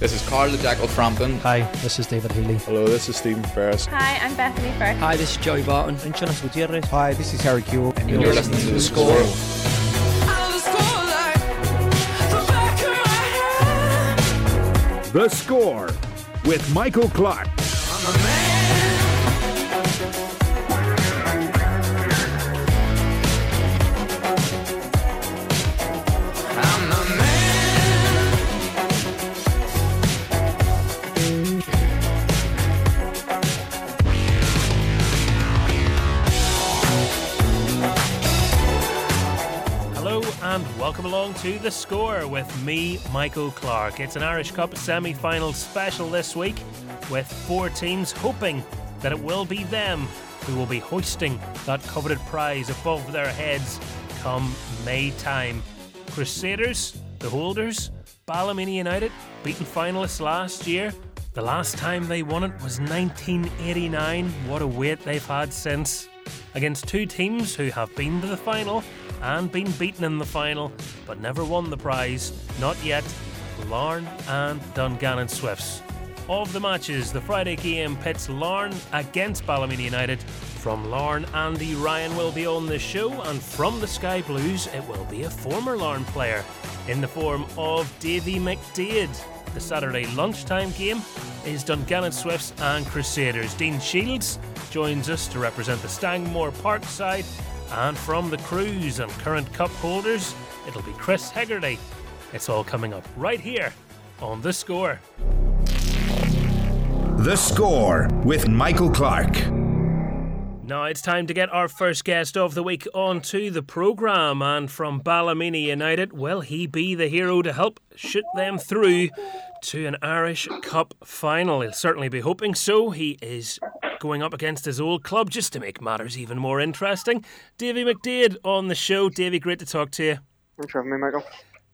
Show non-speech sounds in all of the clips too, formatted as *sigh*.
This is Carl the Jackal Frampton. Hi, this is David Healy. Hello, this is Stephen Ferris. Hi, I'm Bethany Firth. Hi, this is Joey Barton. I'm Jonas Gutierrez. Hi, this is Harry Kewell. And you're, you're listening to The Score. The Score with Michael Clark. Welcome along to The Score with me, Michael Clark. It's an Irish Cup semi final special this week with four teams hoping that it will be them who will be hoisting that coveted prize above their heads come May time. Crusaders, the holders, Ballymena United, beaten finalists last year. The last time they won it was 1989. What a wait they've had since. Against two teams who have been to the final and been beaten in the final, but never won the prize, not yet, Larne and Dungannon Swifts. Of the matches, the Friday game pits Larne against Ballymena United. From Larne, Andy Ryan will be on the show, and from the Sky Blues, it will be a former Larne player in the form of Davy McDaid. The Saturday lunchtime game is Dungannon Swifts and Crusaders. Dean Shiels joins us to represent the Stangmore Park side and from the Crues and current cup holders, it'll be Chris Hegarty. It's all coming up right here on The Score. The Score with Michael Clark. Now it's time to get our first guest of the week onto the programme. And from Ballymena United, will he be the hero to help shoot them through to an Irish Cup final? He'll certainly be hoping so. He is going up against his old club just to make matters even more interesting. Davy McDaid on the show. Davy, great to talk to you. Thanks for having me, Michael.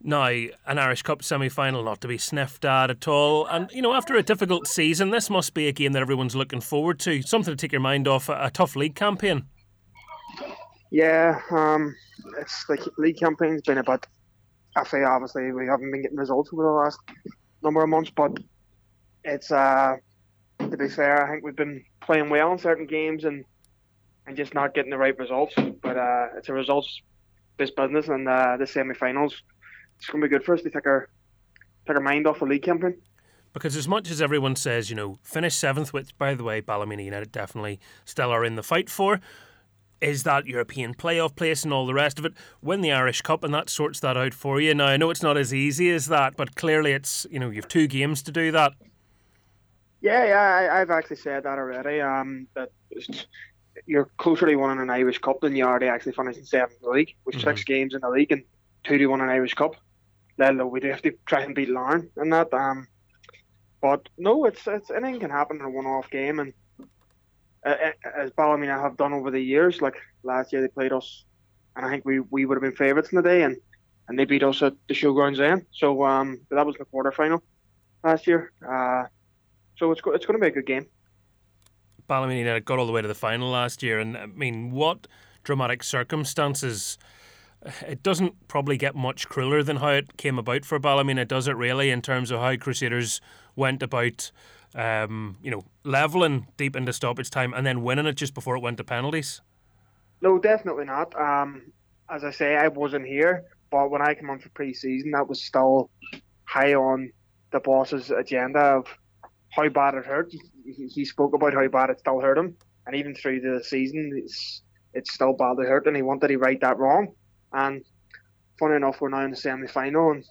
Now, an Irish Cup semi final not to be sniffed at at all. And, you know, after a difficult season, this must be a game that everyone's looking forward to. Something to take your mind off a, a tough league campaign. Yeah, um, it's like league campaign's been a bit iffy. Obviously, we haven't been getting results over the last number of months, but it's, uh, to be fair, I think we've been playing well in certain games and and just not getting the right results. But uh, it's a results based business, and uh, the semi finals it's going to be good for us to take our take our mind off the league campaign. Because as much as everyone says, you know, finish seventh, which by the way, Ballymena United definitely still are in the fight for, is that European playoff place and all the rest of it. Win the Irish Cup and that sorts that out for you. Now I know it's not as easy as that, but clearly it's you know you've two games to do that. Yeah, yeah, I, have actually said that already. Um, that *laughs* you're closer to winning an Irish Cup than you are to actually finishing seventh in the league, with mm-hmm. six games in the league and two to win an Irish Cup let alone we do have to try and beat Larne and that. Um, but no, it's it's anything can happen in a one-off game, and uh, uh as Ballymena have done over the years, like last year they played us, and I think we, we would have been favourites in the day, and, and they beat us at the showgrounds then. So um, that was the quarter final last year. Uh, so it's it's going to be a good game. Ballymena got all the way to the final last year, and I mean, what dramatic circumstances it doesn't probably get much crueler than how it came about for Ballymena, does it really, in terms of how Crusaders went about, um, you know, levelling deep into stoppage time and then winning it just before it went to penalties? No, definitely not. Um, as I say, I wasn't here, but when I came on for pre-season, that was still high on the boss's agenda of how bad it hurt. He, he spoke about how bad it still hurt him, and even through the season, it's it's still badly hurt, and he wanted to right that wrong. And funny enough, we're now in the semi final and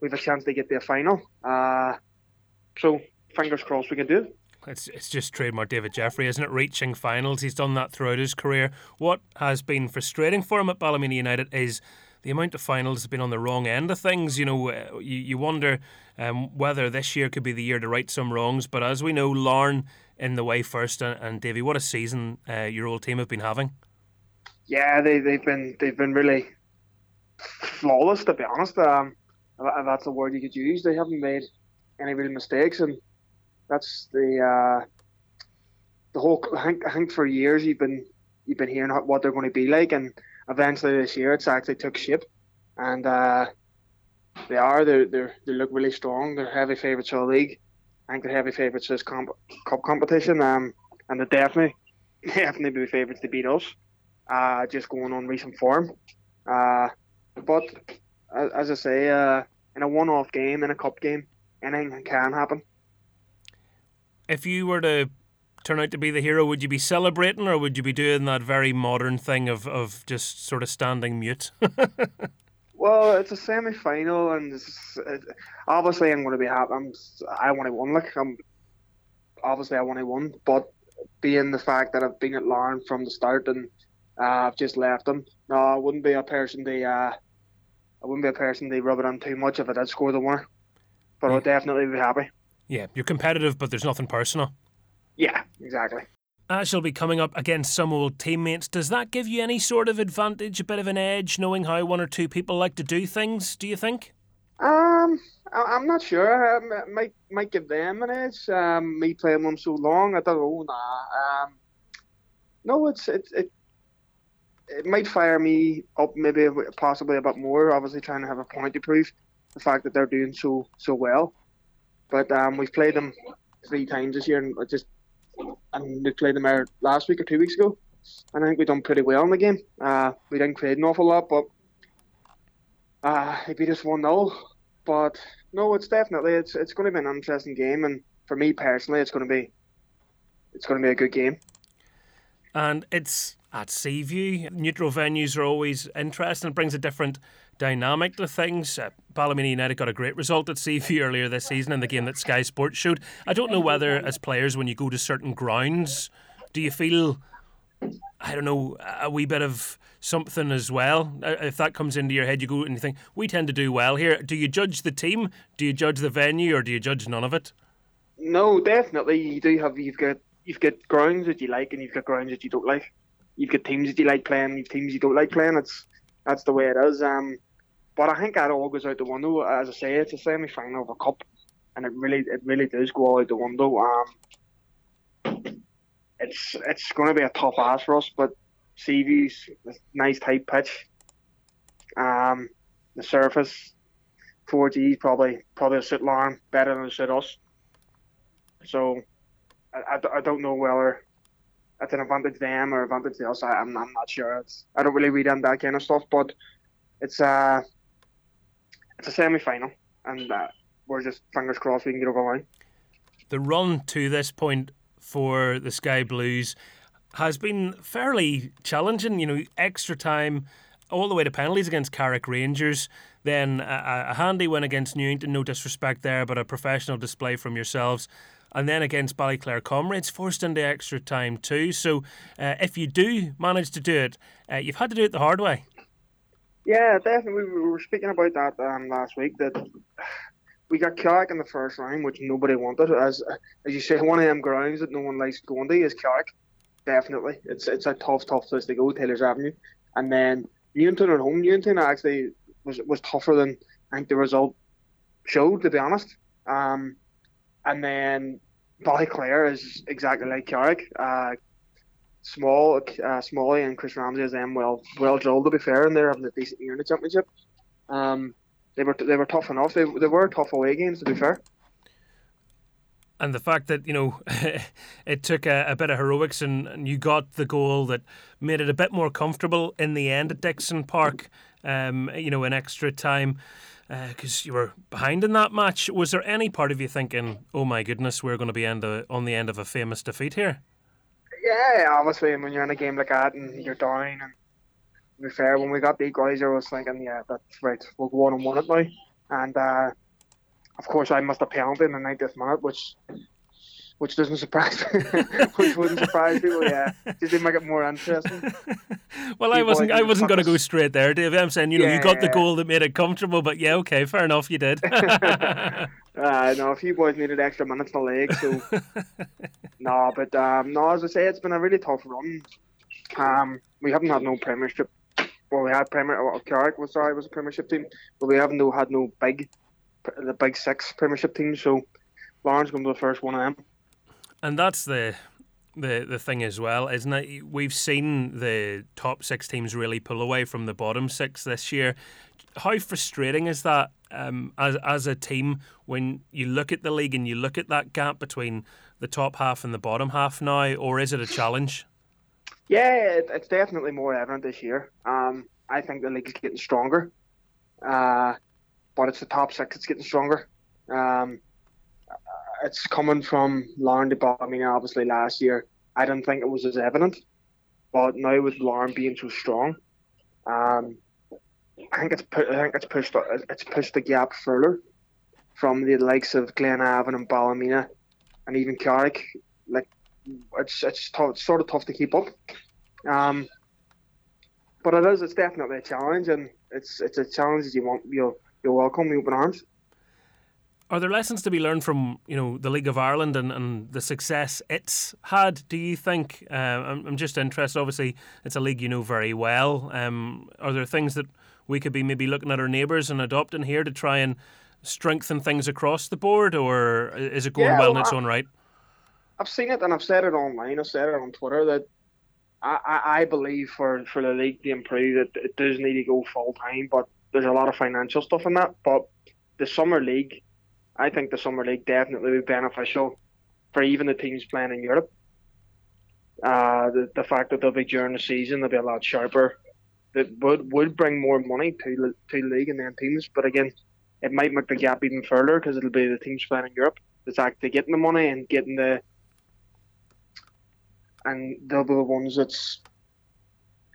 we have a chance to get to a final. Uh, so fingers crossed we can do it. It's, it's just trademark David Jeffrey, isn't it? Reaching finals. He's done that throughout his career. What has been frustrating for him at Ballymena United is the amount of finals has been on the wrong end of things. You know, uh, you, you wonder um, whether this year could be the year to right some wrongs. But as we know, Larne in the way first, and, and Davy, what a season uh, your old team have been having. Yeah, they they've been they've been really flawless to be honest. Um, that's a word you could use. They haven't made any real mistakes, and that's the uh, the whole. I think, I think for years you've been you've been hearing what they're going to be like, and eventually this year it's actually took shape, and uh, they are. They they they look really strong. They're heavy favourites of the league. I think they're heavy favourites this comp- cup competition. Um, and they're definitely *laughs* definitely be favourites to beat us. Uh, just going on recent form. Uh, but as I say, uh, in a one-off game, in a cup game, anything can happen. If you were to turn out to be the hero, would you be celebrating or would you be doing that very modern thing of, of just sort of standing mute? *laughs* well, it's a semi final, and it, obviously I'm going to be happy. I'm, I want to win. Like, I'm, obviously I want to win, but being the fact that I've been at Larne from the start and uh, I've just left them, no, I wouldn't be a person to. Uh, I wouldn't be a person to rub it on too much if I did score the winner. But yeah. I'd definitely be happy. Yeah, you're competitive, but there's nothing personal. Yeah, exactly. As you'll be coming up against some old teammates, does that give you any sort of advantage, a bit of an edge, knowing how one or two people like to do things? Do you think? Um, I'm not sure. Um, it might might give them an edge. Um, me playing them so long, I don't know. Nah. Um, no, it's it it it might fire me up, maybe possibly a bit more. Obviously, trying to have a point to prove the fact that they're doing so so well. But um, we've played them three times this year, and just and we played them there last week or two weeks ago, and I think we done pretty well in the game. Uh, we didn't create an awful lot, but uh, they beat us one 0 But no, it's definitely it's it's going to be an interesting game, and for me personally, it's going to be it's going to be a good game. And it's at Seaview. Neutral venues are always interesting. It brings a different dynamic to things. Uh, Ballymena United got a great result at Seaview earlier this season in the game that Sky Sports showed. I don't know whether, as players, when you go to certain grounds, do you feel, I don't know, a wee bit of something as well? Uh, if that comes into your head, you go and you think, we tend to do well here. Do you judge the team? Do you judge the venue? Or do you judge none of it? No, definitely. You do have, you've got, you've got grounds that you like and you've got grounds that you don't like. You've got teams that you like playing, you've teams you don't like playing. It's, that's the way it is. Um, but I think that all goes out the window. As I say, it's a semi final of a cup, and it really it really does go out the window. Um, it's it's going to be a tough ass for us, but Seaview's nice tight pitch. Um, the surface, 4G probably probably a suit Larne better than suit us. So I, I, I don't know whether it's an advantage them or advantage to us. I, I'm, I'm not sure. It's, I don't really read into that kind of stuff, but it's uh it's a semi final, and uh, we're just fingers crossed we can get over the line. The run to this point for the Sky Blues has been fairly challenging. You know, extra time all the way to penalties against Carrick Rangers, then a, a, handy win against Newington, no disrespect there, but a professional display from yourselves. And then against Ballyclare Comrades, forced into extra time too. So, uh, if you do manage to do it, uh, you've had to do it the hard way. Yeah, definitely. We were speaking about that um, last week. That *sighs* we got Carrick in the first round, which nobody wanted. As as you say, one of them grounds that no one likes going to is Carrick. Definitely, it's it's a tough, tough place to go, Taylor's Avenue. And then Newington at home, Newington actually was was tougher than I think the result showed. To be honest, um, and then Ballyclare is exactly like Carrick. Uh, Small, uh, Smalley and Chris Ramsey as them well well drilled to be fair, and they're having a decent year in the championship. Um, they were they were tough enough. They, they were tough away games to be fair. And the fact that you know *laughs* it took a, a bit of heroics and, and, you got the goal that made it a bit more comfortable in the end at Dixon Park. Um, you know, in extra time because uh, you were behind in that match. Was there any part of you thinking, "Oh my goodness, we're going to be end of, on the end of a famous defeat here"? Yeah, obviously, when you're in a game like that and you're down, and to be fair, when we got the equaliser, I was thinking, yeah, that's right, we'll go on and win it now. And uh, of course, I missed a penalty in the 90th minute, which which doesn't surprise me, *laughs* which wouldn't surprise people. Yeah, just to make it more interesting. well, I wasn't. I wasn't going to go straight there, Dave. I'm saying, you know, yeah, you got the goal that made it comfortable, but yeah, okay, fair enough, you did. *laughs* uh, no, a few boys needed extra minutes in the leg, so *laughs* no. But um, no, as I say, it's been a really tough run. Um, we haven't had no Premiership. Well, we had Premier. Well, Carrick was sorry, was a Premiership team, but we haven't no, had no big, the big six Premiership teams. So Larne's going to be the first one of them and that's the the the thing as well, isn't it? We've seen the top six teams really pull away from the bottom six this year. how frustrating is that um, as as a team when you look at the league and you look at that gap between the top half and the bottom half now, or is it a challenge? Yeah, it, it's definitely more evident this year. Um, I think the league is getting stronger, uh, but it's the top six that's getting stronger. Um, it's coming from Larne de Ballymena, obviously last year. I didn't think it was as evident, but now with Larne being so strong, um, I think it's put, I think it's pushed it's pushed the gap further from the likes of Glenavon and Ballymena, and even Carrick. Like it's it's, it's sort of tough to keep up. Um, but it is. It's definitely a challenge, and it's it's a challenge you want you'll you'll welcome open arms. Are there lessons to be learned from you know the League of Ireland and, and the success it's had? Do you think? Uh, I'm, I'm just interested. Obviously, it's a league you know very well. Um, are there things that we could be maybe looking at our neighbours and adopting here to try and strengthen things across the board, or is it going Yeah, well in its I- own right? I've seen it and I've said it online. I've said it on Twitter that I, I, I believe for, for the league to improve, it, it does need to go full time. But there's a lot of financial stuff in that. But the summer league, I think the summer league definitely would be beneficial for even the teams playing in Europe. Uh, the, the fact that they'll be during the season, they'll be a lot sharper. That would would bring more money to to league and then teams. But again, it might make the gap even further because it'll be the teams playing in Europe that's actually getting the money and getting the and they'll be the ones that's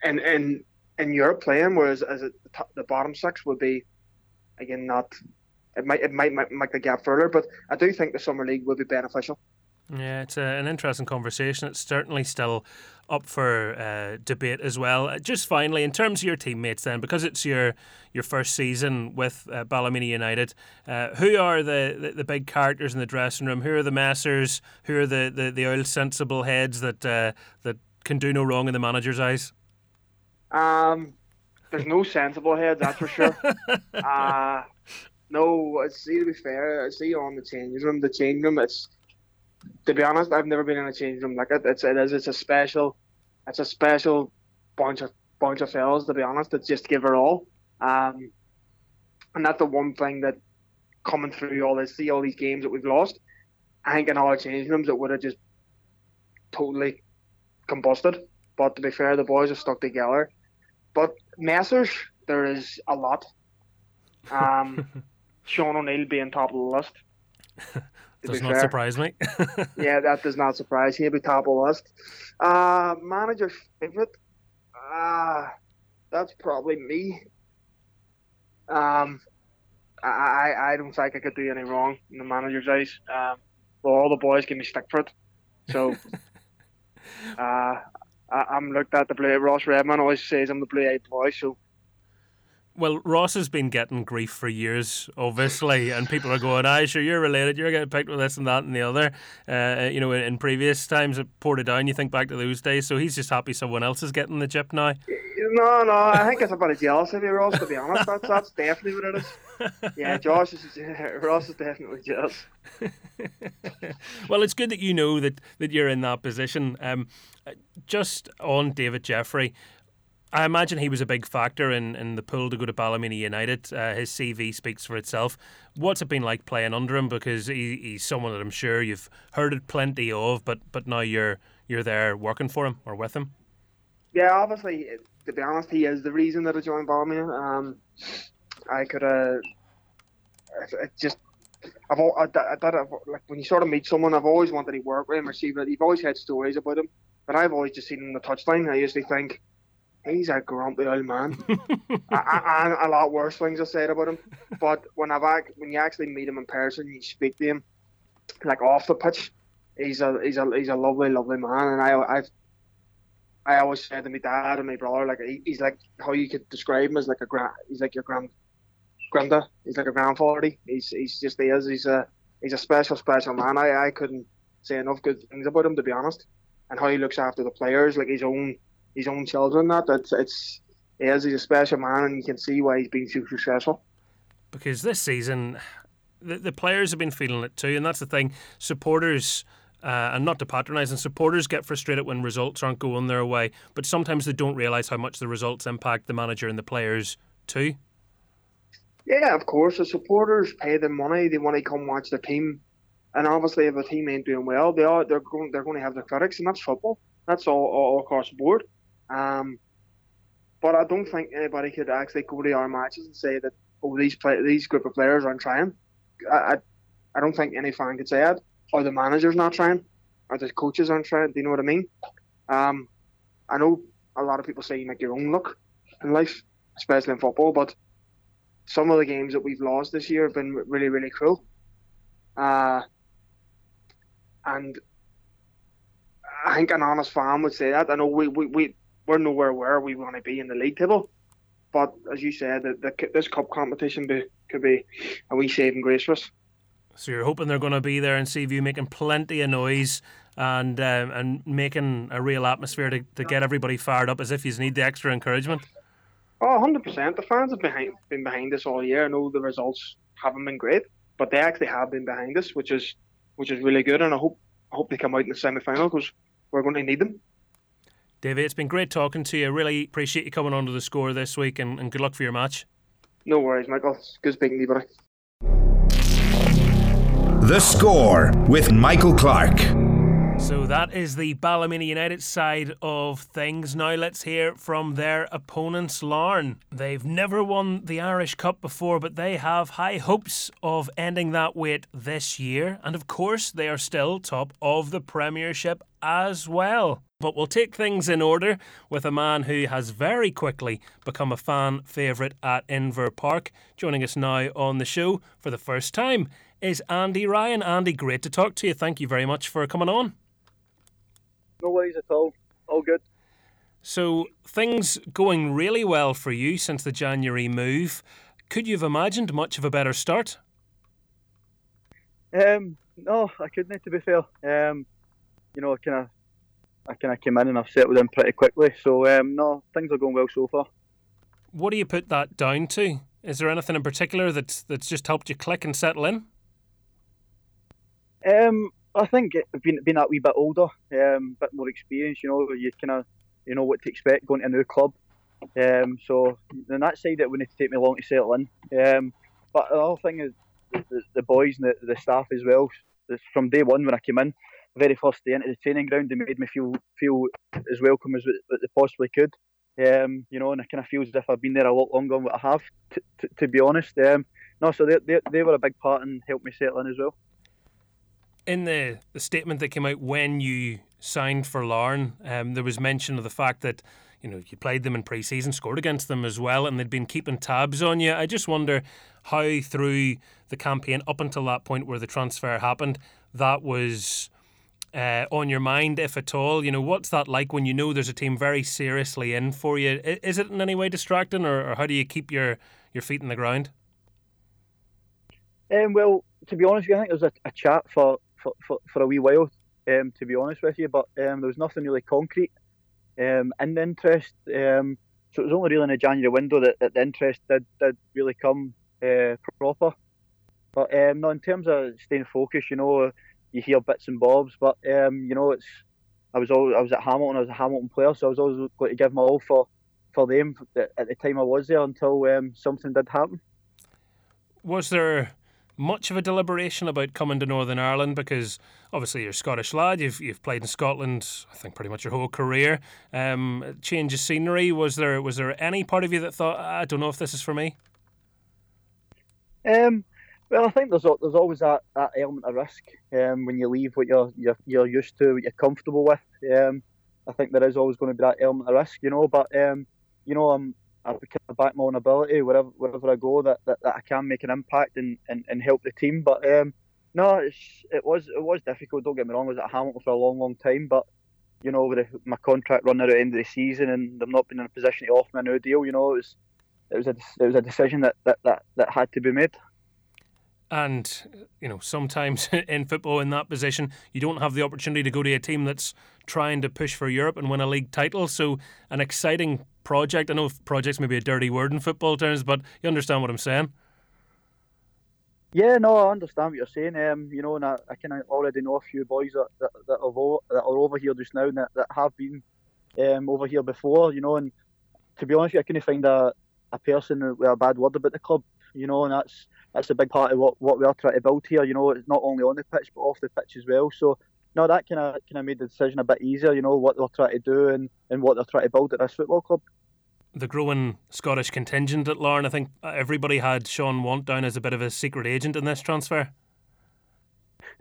in in in Europe playing, whereas as it, the, top, the bottom six would be again not. It might it might ma- make the gap further, but I do think the summer league will be beneficial. Yeah, it's a, an interesting conversation. It's certainly still up for uh, debate as well. Uh, Just finally, in terms of your teammates, then, because it's your your first season with uh, Ballymena United, uh, who are the, the, the big characters in the dressing room? Who are the messers? Who are the, the, the old sensible heads that uh, that can do no wrong in the manager's eyes? Um, there's no sensible heads, that's for sure. *laughs* no, see to be fair, I see you on the change room. The change room, it's to be honest, I've never been in a change room like it. It's it is it's a special, it's a special bunch of bunch of fellas. To be honest, it's just give her all. Um, and that's the one thing that coming through all this, see all these games that we've lost. I think in all our changing rooms it would have just totally combusted. But to be fair, the boys have stuck together. But Messers, there is a lot. *laughs* Um, Sean O'Neill being top of the list. *laughs* Does not fair. surprise me. *laughs* Yeah, that does not surprise. He'll be top of the list. Uh, manager's favourite? Uh, that's probably me. Um, I, I, don't think I could do any wrong in the manager's eyes. Um, well, all the boys give me stick for it. So, *laughs* uh, I, I'm looked at the blue. Ross Redman always says I'm the blue-eyed boy. So, Well, Ross has been getting grief for years, obviously, and people are going, "I sure you're related. You're getting picked with this and that and the other." Uh, you know, in, in previous times, it Portadown. down. You think back to those days, so he's just happy someone else is getting the chip now. no, no, I think it's a bit of jealousy Ross. To be honest, that's that's definitely what it is. Yeah, Josh is *laughs* Ross is definitely jealous. *laughs* well, it's good that you know that, that you're in that position. Um, just on David Jeffrey, I imagine he was a big factor in, in the pull to go to Ballymena United. Uh, his CV speaks for itself. What's it been like playing under him? Because he, he's someone that I'm sure you've heard it plenty of, but but now you're you're there working for him or with him. Yeah, obviously, to be honest, he is the reason that I joined Ballymena. Um, I could it just, I've al- I, I, that I've, like when you sort of meet someone, I've always wanted to work with him or see that you've always had stories about him, but I've always just seen him on the touchline. I usually think he's a grumpy old man, and a lot worse things are said about him. But when I've when you actually meet him in person, you speak to him, like off the pitch, he's a he's a he's a lovely lovely man, and I I've I always said to my dad and my brother, like he, he's like how you could describe him as like a grand. He's like your grand, granda. He's like a grandfather. He's he's just he is. He's a he's a special special man. I I couldn't say enough good things about him to be honest, and how he looks after the players, like his own his own children. That it's it's he is. He's a special man, and you can see why he's been so successful. because this season the, the players have been feeling it too, and that's the thing. Supporters. Uh, and not to patronise, and supporters get frustrated when results aren't going their way, but sometimes they don't realise how much the results impact the manager and the players too. Yeah, of course. The supporters pay them money. They want to come watch the team, and obviously, if a team ain't doing well, they are they're going they're going to have their critics, and that's football. That's all, all, across the board. Um, but I don't think anybody could actually go to our matches and say that oh these play these group of players aren't trying. I, I, I don't think any fan could say that. Or the manager's not trying, or the coaches aren't trying. Do you know what I mean? Um, I know a lot of people say you make your own luck in life, especially in football, but some of the games that we've lost this year have been really, really cruel. Uh, and I think an honest fan would say that. I know we, we, we, we're nowhere where we want to be in the league table. But as you said, the, the, this cup competition be, could be a wee saving grace for us. So you're hoping they're going to be there and see you making plenty of noise and um, and making a real atmosphere to, to get everybody fired up as if you need the extra encouragement. Oh, 100%. The fans have behind, been behind us all year. I know the results haven't been great, but they actually have been behind us, which is which is really good. And I hope I hope they come out in the semi final because we're going to need them. Davey, it's been great talking to you. really appreciate you coming onto the score this week and, and good luck for your match. No worries, Michael. It's good speaking to you, buddy. The score with Michael Clark. So that is the Ballymena United side of things. Now let's hear from their opponents, Larne. They've never won the Irish Cup before, but they have high hopes of ending that wait this year. And of course, they are still top of the Premiership as well. But we'll take things in order with a man who has very quickly become a fan favourite at Inver Park. Joining us now on the show for the first time is Andy Ryan. Andy, great to talk to you. Thank you very much for coming on. No worries at all. All good. So things going really well for you since the January move. Could you have imagined much of a better start? Um, no, I couldn't. To be fair, um, you know, I kind of, I kind of came in and I've settled in pretty quickly. So um, no, things are going well so far. What do you put that down to? Is there anything in particular that's that's just helped you click and settle in? Um, I think being being that wee bit older, um, bit more experience, you know, you kind of you know what to expect going to a new club. Um, so on that side, it wouldn't take me long to settle in. Um, but the other thing is the, the boys and the, the staff as well. From day one when I came in, very first day into the training ground, they made me feel feel as welcome as they possibly could. Um, you know, and I kind of feel as if I've been there a lot longer than what I have, t- t- to be honest. Um, no, so they, they, they were a big part and helped me settle in as well in the, the statement that came out when you signed for Larne, um, there was mention of the fact that you know you played them in pre-season, scored against them as well, and they'd been keeping tabs on you. I just wonder how through the campaign up until that point where the transfer happened, that was. Uh, on your mind, if at all, you know what's that like when you know there's a team very seriously in for you? Is it in any way distracting, or, or how do you keep your, your feet in the ground? Um, well, to be honest, I think there was a, a chat for for, for, for a wee while, um, to be honest with you. But um, there was nothing really concrete um, in the interest. Um, so it was only really in the January window that, that the interest did, did really come uh, proper. But um, no, in terms of staying focused, you know, you hear bits and bobs. But um, you know, it's I was always, I was at Hamilton. I was a Hamilton player, so I was always going to give my all for for them at the time I was there until um, something did happen. Was there much of a deliberation about coming to Northern Ireland because obviously you're a Scottish lad. You've you've played in Scotland, I think, pretty much your whole career. Um, change of scenery. Was there was there any part of you that thought ah, I don't know if this is for me? Um, well, I think there's there's always that, that element of risk um, when you leave what you're, you're you're used to, what you're comfortable with. Um, I think there is always going to be that element of risk, you know. But um, you know, I'm I back my own ability wherever wherever I go that, that, that I can make an impact and, and, and help the team. But um, no, it was it was difficult. Don't get me wrong. I was at Hamilton for a long, long time, but you know, with my contract running out at the end of the season and them not being in a position to offer me a new deal, you know, it was it was a it was a decision that, that, that, that had to be made. And you know, sometimes *laughs* in football, in that position, you don't have the opportunity to go to a team that's trying to push for Europe and win a league title. So, an exciting project. I know project's may be a dirty word in football terms, but you understand what I'm saying. Yeah, no, I understand what you're saying. Um, you know, and I, I of already know a few boys that that, that, over, that are over here just now and that, that have been um, over here before. You know, and to be honest, I couldn't find a, a person with a bad word about the club. you know, and that's that's a big part of what, what we are trying to build here. You know, it's not only on the pitch but off the pitch as well. So no, that kind of kind of made the decision a bit easier. You know what they're trying to do and, and what they're trying to build at this football club. The growing Scottish contingent at Larne, I think everybody had Sean Want down as a bit of a secret agent in this transfer.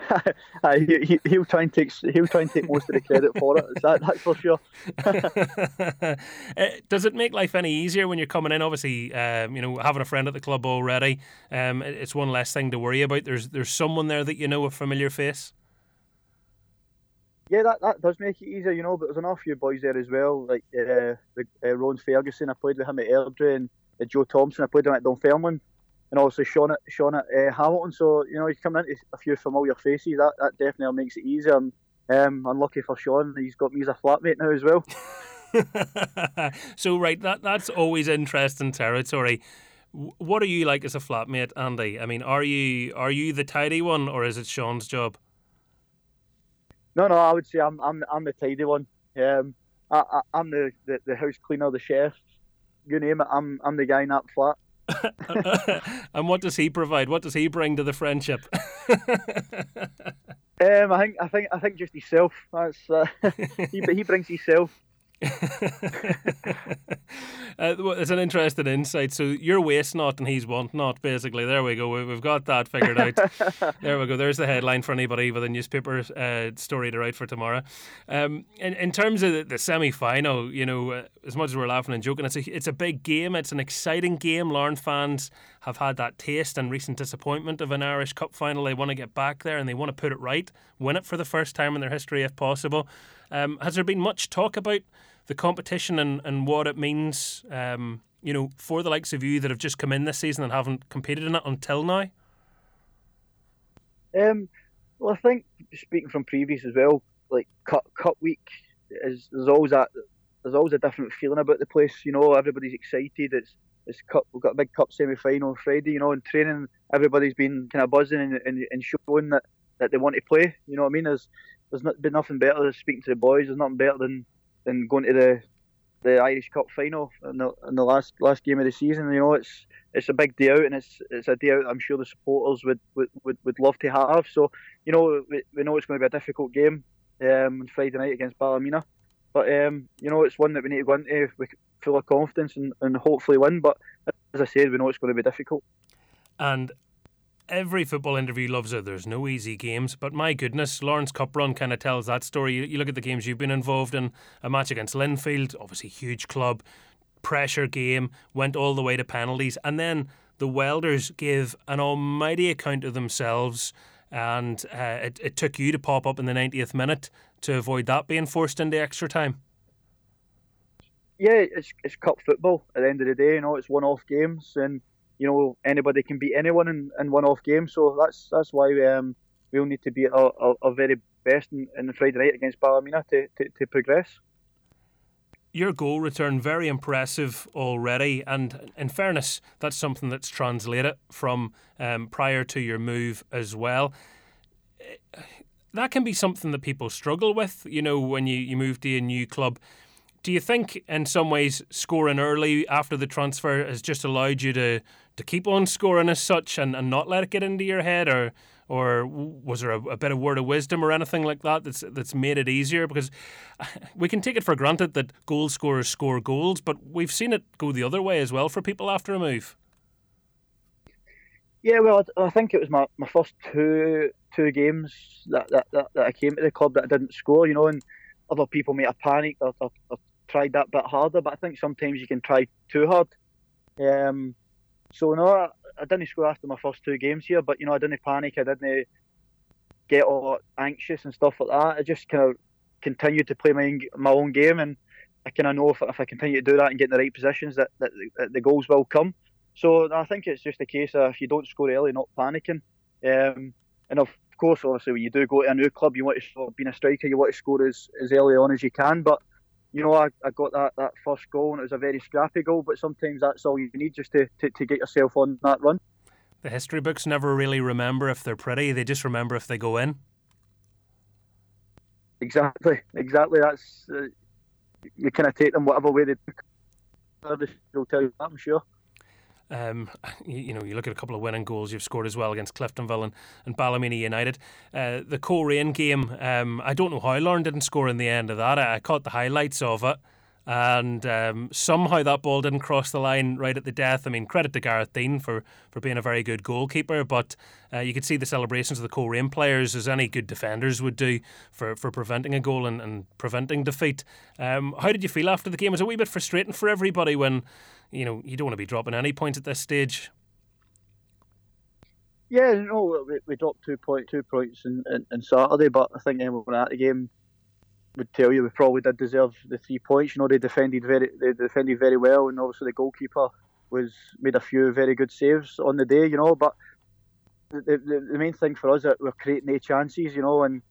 *laughs* he, will try and take he'll try and take most of the credit for it. Is That, that's for sure. Eh, *laughs* does it make life any easier when you're coming in? Obviously, um, you know, having a friend at the club already, um, it's one less thing to worry about. There's there's someone there that you know a familiar face. Yeah, that, that does make it easier, you know. But there's an awful few boys there as well, like uh, the, uh, Ron Ferguson. I played with him at Airdrie, and uh, Joe Thomson. I played with him at Dunfermline and also Sean at Sean at uh, Hamilton. So you know he's coming into a few familiar faces. That that definitely makes it easier. And um, unlucky for Sean, he's got me as a flatmate now as well. *laughs* so right, that that's always interesting territory. What are you like as a flatmate, Andy? I mean, are you are you the tidy one, or is it Sean's job? No, no, I would say I'm I'm I'm the tidy one. Um, I, I am the, the the house cleaner, the chef, you name it. I'm I'm the guy in that flat. *laughs* and what does he provide? What does he bring to the friendship? *laughs* um, I think I think I think just himself. That's uh, *laughs* he he brings himself. *laughs* uh, it's an interesting insight. So you're waste not and he's want not, basically. There we go. We've got that figured out. *laughs* there we go. There's the headline for anybody with a newspaper uh, story to write for tomorrow. Um, in, in terms of the, the semi final, you know, uh, as much as we're laughing and joking, it's a, it's a big game. It's an exciting game. Larne fans have had that taste and recent disappointment of an Irish Cup final. They want to get back there and they want to put it right, win it for the first time in their history if possible. Um, has there been much talk about the competition and, and what it means, um, you know, for the likes of you that have just come in this season and haven't competed in it until now? Um, well, I think speaking from previous as well, like Cup Cup Week is there's always that there's always a different feeling about the place. You know, everybody's excited. It's it's cup. We've got a big cup semi final Friday. You know, in training, everybody's been kind of buzzing and, and, and showing that, that they want to play. You know what I mean? There's there's not been nothing better than speaking to the boys. There's nothing better than than going to the the Irish Cup final in the, in the last last game of the season. You know, it's it's a big day out, and it's it's a day out. I'm sure the supporters would would, would, would love to have. So, you know, we, we know it's going to be a difficult game um, on Friday night against Ballymena, but um, you know, it's one that we need to go into with full of confidence and, and hopefully win. But as I said, we know it's going to be difficult. And every football interview loves it. There's no easy games, but my goodness, Larne's Cup run kind of tells that story. You, you look at the games you've been involved in. A match against Linfield, obviously huge club, pressure game, went all the way to penalties, and then the Welders gave an almighty account of themselves. And uh, it, it took you to pop up in the 90th minute to avoid that being forced into extra time. Yeah, it's, it's cup football at the end of the day. You know, it's one off games, and you know anybody can beat anyone in, in one-off games. So that's that's why um, we'll need to be our, our, our very best in, in the Friday night against Ballymena to, to, to progress. Your goal return very impressive already, and in fairness, that's something that's translated from um, prior to your move as well. That can be something that people struggle with, you know, when you, you move to a new club do you think in some ways scoring early after the transfer has just allowed you to to keep on scoring as such and, and not let it get into your head or or was there a, a, bit of word of wisdom or anything like that that's that's made it easier because *laughs* we can take it for granted that goal scorers score goals but we've seen it go the other way as well for people after a move yeah well I think it was my, my first two two games that, that, that, that I came to the club that I didn't score you know and other people may have panicked or, or, or tried that bit harder, but I think sometimes you can try too hard. Um, so no, I, I, didn't score after my first two games here, but you know I didn't panic. I didn't get all anxious and stuff like that. I just kind of continued to play my my own game, and I kind of know if, if I continue to do that and get in the right positions, that, that, that the goals will come. So I think it's just a case of if you don't score early, not panicking. Um, and of course, obviously, when you do go to a new club, you want to being a striker, you want to score as, as early on as you can. But you know, I, I got that, that first goal and it was a very scrappy goal, but sometimes that's all you need just to, to, to get yourself on that run. The history books never really remember if they're pretty, they just remember if they go in. Exactly, exactly. That's uh, you kind of take them whatever way they do. They'll tell you that, I'm sure. Um, *laughs* you, you, know, you look at a couple of winning goals you've scored as well against Cliftonville and, and Ballymena United. Uh, the Coleraine game, um, I don't know how Larne didn't score in the end of that. I, I caught the highlights of it and um, somehow that ball didn't cross the line right at the death. I mean, credit to Gareth Deane for, for being a very good goalkeeper, but uh, you could see the celebrations of the Coleraine players as any good defenders would do for, for preventing a goal and, and preventing defeat. Um, how did you feel after the game? Was a wee bit frustrating for everybody when you know you don't want to be dropping any points at this stage? Yeah, no, we, we dropped two point two points in, in, in Saturday, but I think everyone at the game would tell you we probably did deserve the three points. You know, they defended very they defended very well, and obviously the goalkeeper was made a few very good saves on the day. You know, but the, the, the main thing for us that we're creating no chances. You know, and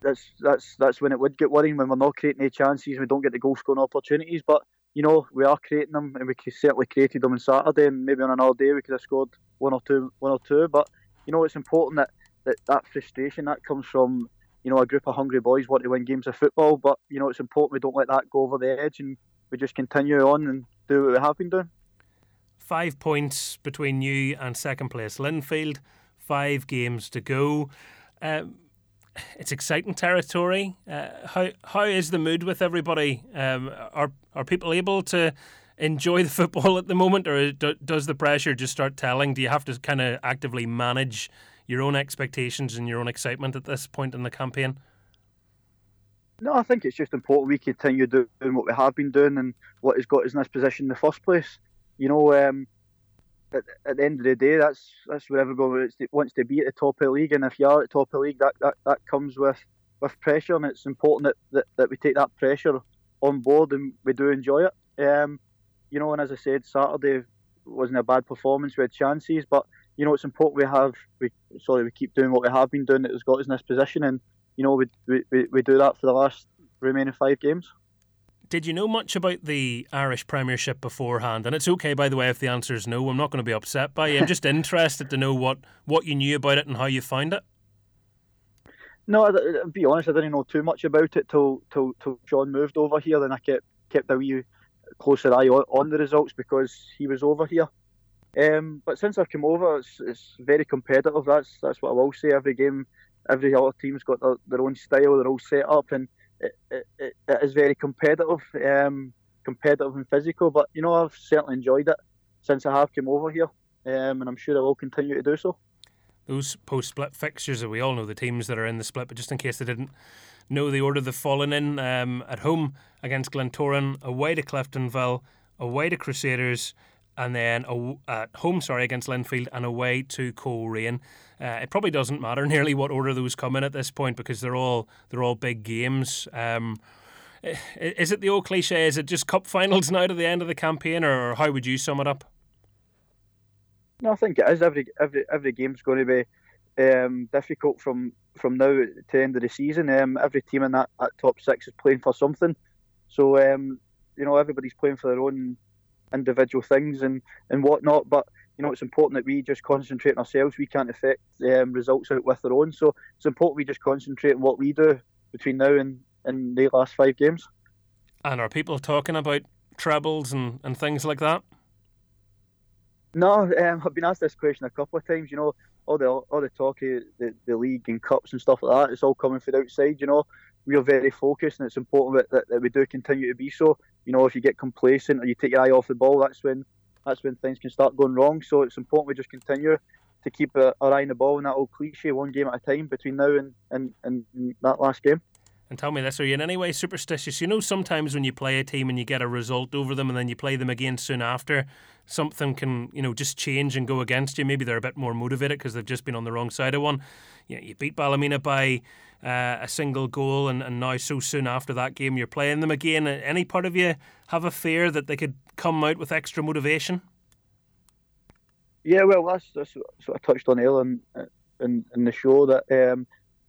that's that's that's when it would get worrying when we're not creating any chances. We don't get the goal scoring opportunities, but you know we are creating them, and we certainly created them on Saturday. And maybe on another day we could have scored one or two, one or two. But you know it's important that that, that frustration that comes from you know, a group of hungry boys want to win games of football, but you know, it's important we don't let that go over the edge and we just continue on and do what we have been doing. Five points between you and second place Linfield, five games to go. Um, it's exciting territory. Uh, how how is the mood with everybody? Um, are are people able to enjoy the football at the moment, or does the pressure just start telling? Do you have to kind of actively manage your own expectations and your own excitement at this point in the campaign? No, I think it's just important we continue doing what we have been doing and what has got us in this position in the first place. You know, um, at, at, the end of the day, that's that's where everybody wants to be at the top of the league, and if you are at the top of the league, that, that, that comes with, with pressure, and it's important that, that, that we take that pressure on board and we do enjoy it. Um, you know, and as I said, Saturday wasn't a bad performance. We had chances, but you know, it's important we have we sorry we keep doing what we have been doing that has got us in this position, and you know we we, we do that for the last remaining five games. Did you know much about the Irish Premiership beforehand? And it's okay, by the way, if the answer is no. I'm not going to be upset by you. I'm just *laughs* interested to know what what you knew about it and how you found it. No, I'll be honest, I didn't know too much about it till till till John moved over here. Then I kept kept a wee closer eye on, on the results because he was over here. Um, but since I've come over, it's, it's very competitive. That's that's what I will say. Every game, every other team's got their, their own style. They're all set up, and it, it, it is very competitive, um, competitive and physical. But you know, I've certainly enjoyed it since I have come over here, um, and I'm sure I will continue to do so. Those post-split fixtures, that we all know the teams that are in the split, but just in case they didn't know the order they've fallen in, um, at home against Glentoran, away to Cliftonville, away to Crusaders and then at home, sorry, against Linfield and away to Coleraine. Uh, it probably doesn't matter *laughs* nearly what order those come in at this point because they're all they're all big games. Um, is it the old cliche? Is it just cup finals *laughs* now to the end of the campaign, or how would you sum it up? No, I think it is. Every every every game's going to be um, difficult from from now to the end of the season. Um, every team in that, that top six is playing for something, so um, you know everybody's playing for their own individual things and, and whatnot. But you know, it's important that we just concentrate on ourselves. We can't affect um, results out with our own, so it's important we just concentrate on what we do between now and, and the last five games. And are people talking about trebles and, and things like that? No, um, I've been asked this question a couple of times. You know, all the all the talk of the, the league and cups and stuff like that, it's all coming from the outside. You know, we are very focused, and it's important that, that, that we do continue to be so you know, if you get complacent or you take your eye off the ball, that's when that's when things can start going wrong. So it's important we just continue to keep our eye on the ball and that old cliche, one game at a time between now and, and, and that last game. And tell me this, are you in any way superstitious? You know, sometimes when you play a team and you get a result over them and then you play them again soon after, something can, you know, just change and go against you. Maybe they're a bit more motivated because they've just been on the wrong side of one. You, know, you beat Ballymena by uh, a single goal and, and now so soon after that game you're playing them again. Any part of you have a fear that they could come out with extra motivation? Yeah, well, that's, that's what I touched on earlier in, in, in the show that um,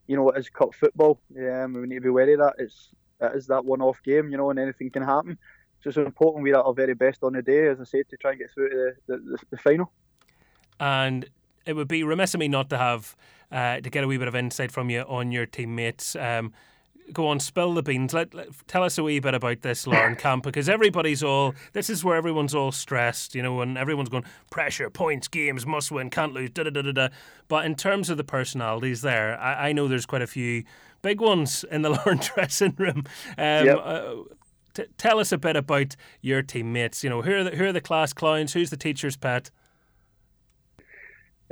you know, it is cup football. Um, we need to be wary of that. It's it is that one-off game, you know, and anything can happen. So it's important we're at our very best on the day, as I said, to try and get through to the, the, the final. And it would be remiss of me not to have uh, to get a wee bit of insight from you on your teammates. Um, go on, spill the beans. Let, let, tell us a wee bit about this Larne camp because everybody's all. This is where everyone's all stressed, you know, and everyone's going pressure, points, games, must win, can't lose, da da da da da. But in terms of the personalities, there, I, I know there's quite a few big ones in the *laughs* Larne dressing room. Um, Yep. uh, t- tell us a bit about your teammates. You know, who are the, who are the class clowns? Who's the teacher's pet?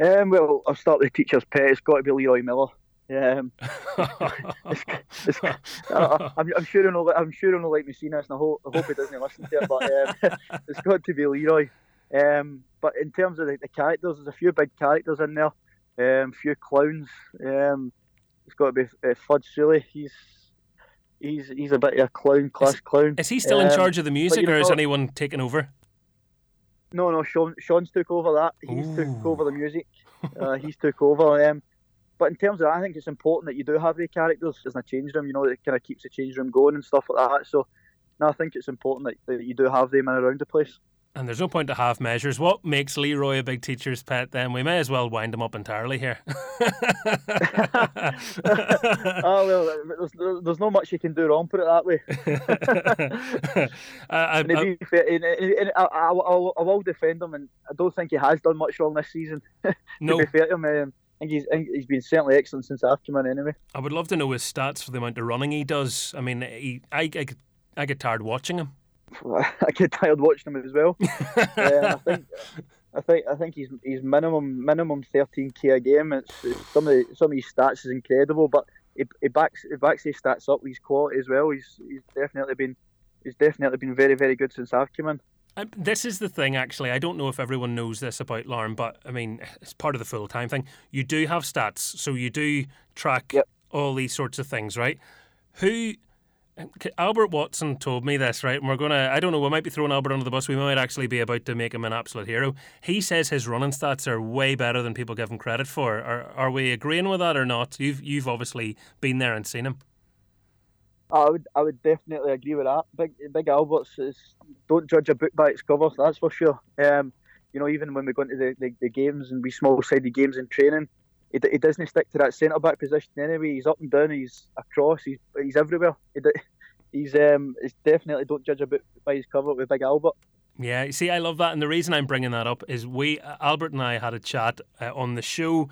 Um, well, I'll start with the teacher's pet. It's got to be Leroy Millar. Um, *laughs* it's, I, I'm, I'm sure he'll not, I'm sure he'll not like me seeing this, and I hope, I hope he doesn't listen to it. But um, *laughs* it's got to be Leroy. Um, but in terms of the, the characters, there's a few big characters in there. Um, few clowns. Um, it's got to be uh, Fudge Sully. He's he's he's a bit of a clown, class clown. Is he still in Um, charge of the music, or is anyone taking over? No, no, Sean, Sean's took over that. He's took over the music. Uh, he's took over. Um, but in terms of that, I think it's important that you do have the characters in a change room. You know, it kind of keeps the change room going and stuff like that. So, no, I think it's important that, that you do have them in around the place. And there's no point to half measures. What makes Leroy a big teacher's pet then? We may as well wind him up entirely here. *laughs* *laughs* oh well, there's, there's not much you can do wrong. Put it that way. *laughs* I, I, I, will defend him, and I don't think he has done much wrong this season. to no, be fair to him, um, think he's I think he's been certainly excellent since I've come in. Anyway. I would love to know his stats for the amount of running he does. I mean, he, I, I, get- I get tired watching him. *laughs* I get tired watching him as well. *laughs* I think I think I think he's he's minimum minimum 13k a game. It's, it's some of the, some of his stats is incredible, but he, he backs he backs his stats up with his quality as well. He's he's definitely been he's definitely been very very good since I've come in. Um, This is the thing, actually. I don't know if everyone knows this about Larne, but I mean, it's part of the full time thing. You do have stats, so you do track Yep. all these sorts of things, right? Who. Albert Watson told me this, right? And we're going to, I don't know, we might be throwing Albert under the bus. We might actually be about to make him an absolute hero. He says his running stats are way better than people give him credit for. Are, are we agreeing with that or not? You've, you've obviously been there and seen him. I would I would definitely agree with that. Big Big Alberts is don't judge a book by its cover. That's for sure. Um, you know, even when we go into the, the, the games and we small sided games in training, he, he doesn't stick to that centre back position anyway. He's up and down. He's across. He's he's everywhere. He, he's um. It's definitely don't judge a book by his cover with Big Albert. Yeah, you see, I love that, and the reason I'm bringing that up is we, Albert and I, had a chat uh, on the show,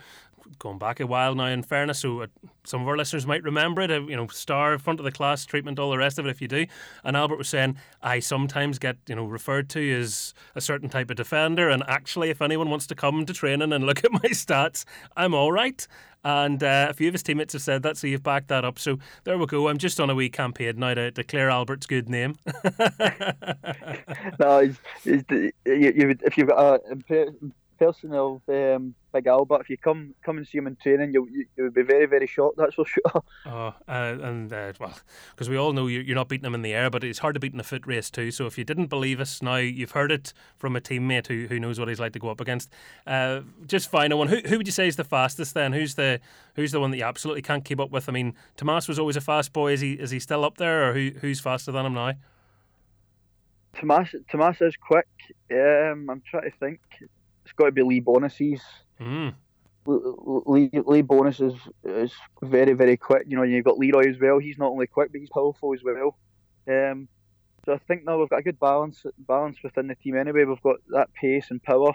going back a while now. In fairness, so uh, some of our listeners might remember it. Uh, you know, star, front of the class treatment, all the rest of it. If you do, and Albert was saying, I sometimes get you know referred to as a certain type of defender, and actually, if anyone wants to come to training and look at my stats, I'm all right. And uh, a few of his teammates have said that, so you've backed that up. So there we go. I'm just on a wee campaign now to declare Albert's good name. *laughs* *laughs* no, he's, he's, you, you if you've got a personal um, Big Albert, if you come come and see him in training, you you, you would be very very shocked. That's for *laughs* sure. Oh, uh, and uh, well, because we all know you- you're not beating him in the air, but it's hard to beat in a foot race too. So if you didn't believe us, now you've heard it from a teammate who, who knows what he's like to go up against. Uh, just final one. Who, who would you say is the fastest then? Who's the who's the one that you absolutely can't keep up with? I mean, Tomas was always a fast boy. Is he is he still up there, or who who's faster than him now? Tomas Tomas is quick. Um, I'm trying to think. It's got to be Lee Bonis. Mm. Lee, Lee Bonis is, is very very quick. You know, you've got Leroy as well. He's not only quick, but he's powerful as well. Um, so I think now we've got a good balance balance within the team. Anyway, we've got that pace and power.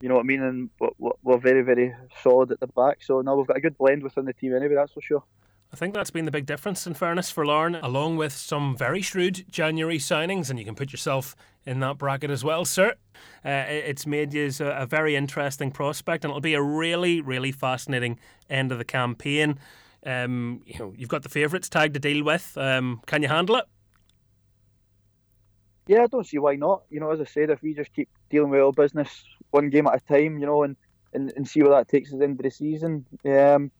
You know what I mean? And we're, we're very very solid at the back. So now we've got a good blend within the team. Anyway, that's for sure. I think that's been the big difference, in fairness, for Larne, along with some very shrewd January signings, and you can put yourself in that bracket as well, sir. Uh, it's made you a, a very interesting prospect, and it'll be a really, really fascinating end of the campaign. Um, you know, you've got the favourites tag to deal with. Um, can you handle it? Yeah, I don't see why not. You know, as I said, if we just keep dealing with our business one game at a time, you know, and, and, and see where that takes us into the season. Um,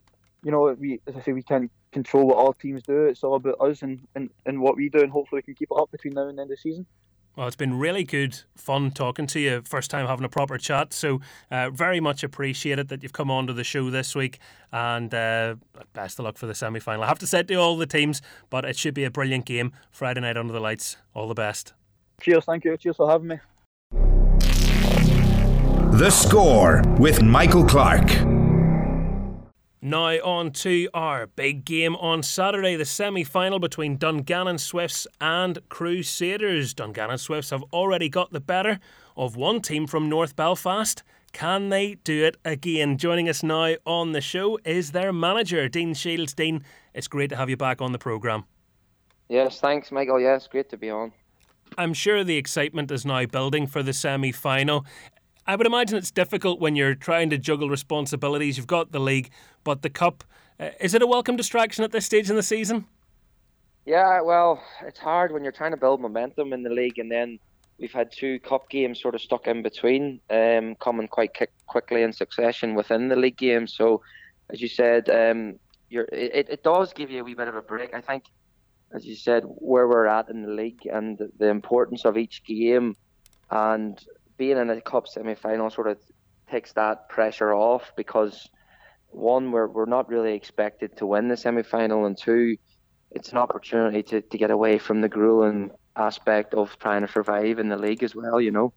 you know, we as I say, we can't control what our teams do. It's all about us and, and, and what we do, and hopefully we can keep it up between now and the end of the season. Well, it's been really good fun talking to you. First time having a proper chat. So, uh, very much appreciate it that you've come on to the show this week. And uh, best of luck for the semi final. I have to say to all the teams, but it should be a brilliant game Friday night under the lights. All the best. Cheers, thank you. Cheers for having me. The Score with Michael Clark. Now on to our big game on Saturday, the semi-final between Dungannon Swifts and Crusaders. Dungannon Swifts have already got the better of one team from North Belfast. Can they do it again? Joining us now on the show is their manager, Dean Shiels. Dean, it's great to have you back on the programme. Yes, thanks, Michael. Yes, great to be on. I'm sure the excitement is now building for the semi final. I would imagine it's difficult when you're trying to juggle responsibilities. You've got the league, but the cup. Uh, is it a welcome distraction at this stage in the season? Yeah, well, it's hard when you're trying to build momentum in the league, and then we've had two cup games sort of stuck in between, um, coming quite quickly in succession within the league game. So, as you said, um, it, it does give you a wee bit of a break. I think, as you said, where we're at in the league and the importance of each game, and being in a cup semi final sort of takes that pressure off because one, we're, we're not really expected to win the semi final, and two, it's an opportunity to, to get away from the grueling aspect of trying to survive in the league as well, you know.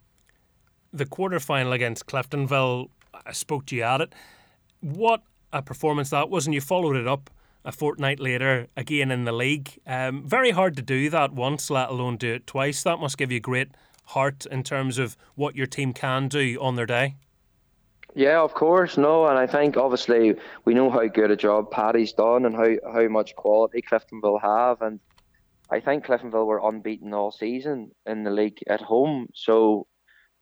The quarter final against Cliftonville, I spoke to you at it. What a performance that was, and you followed it up a fortnight later again in the league. Um, very hard to do that once, let alone do it twice. That must give you great heart in terms of what your team can do on their day? Yeah, of course, no, and I think obviously we know how good a job Paddy's done and how, how much quality Cliftonville have, and I think Cliftonville were unbeaten all season in the league at home, so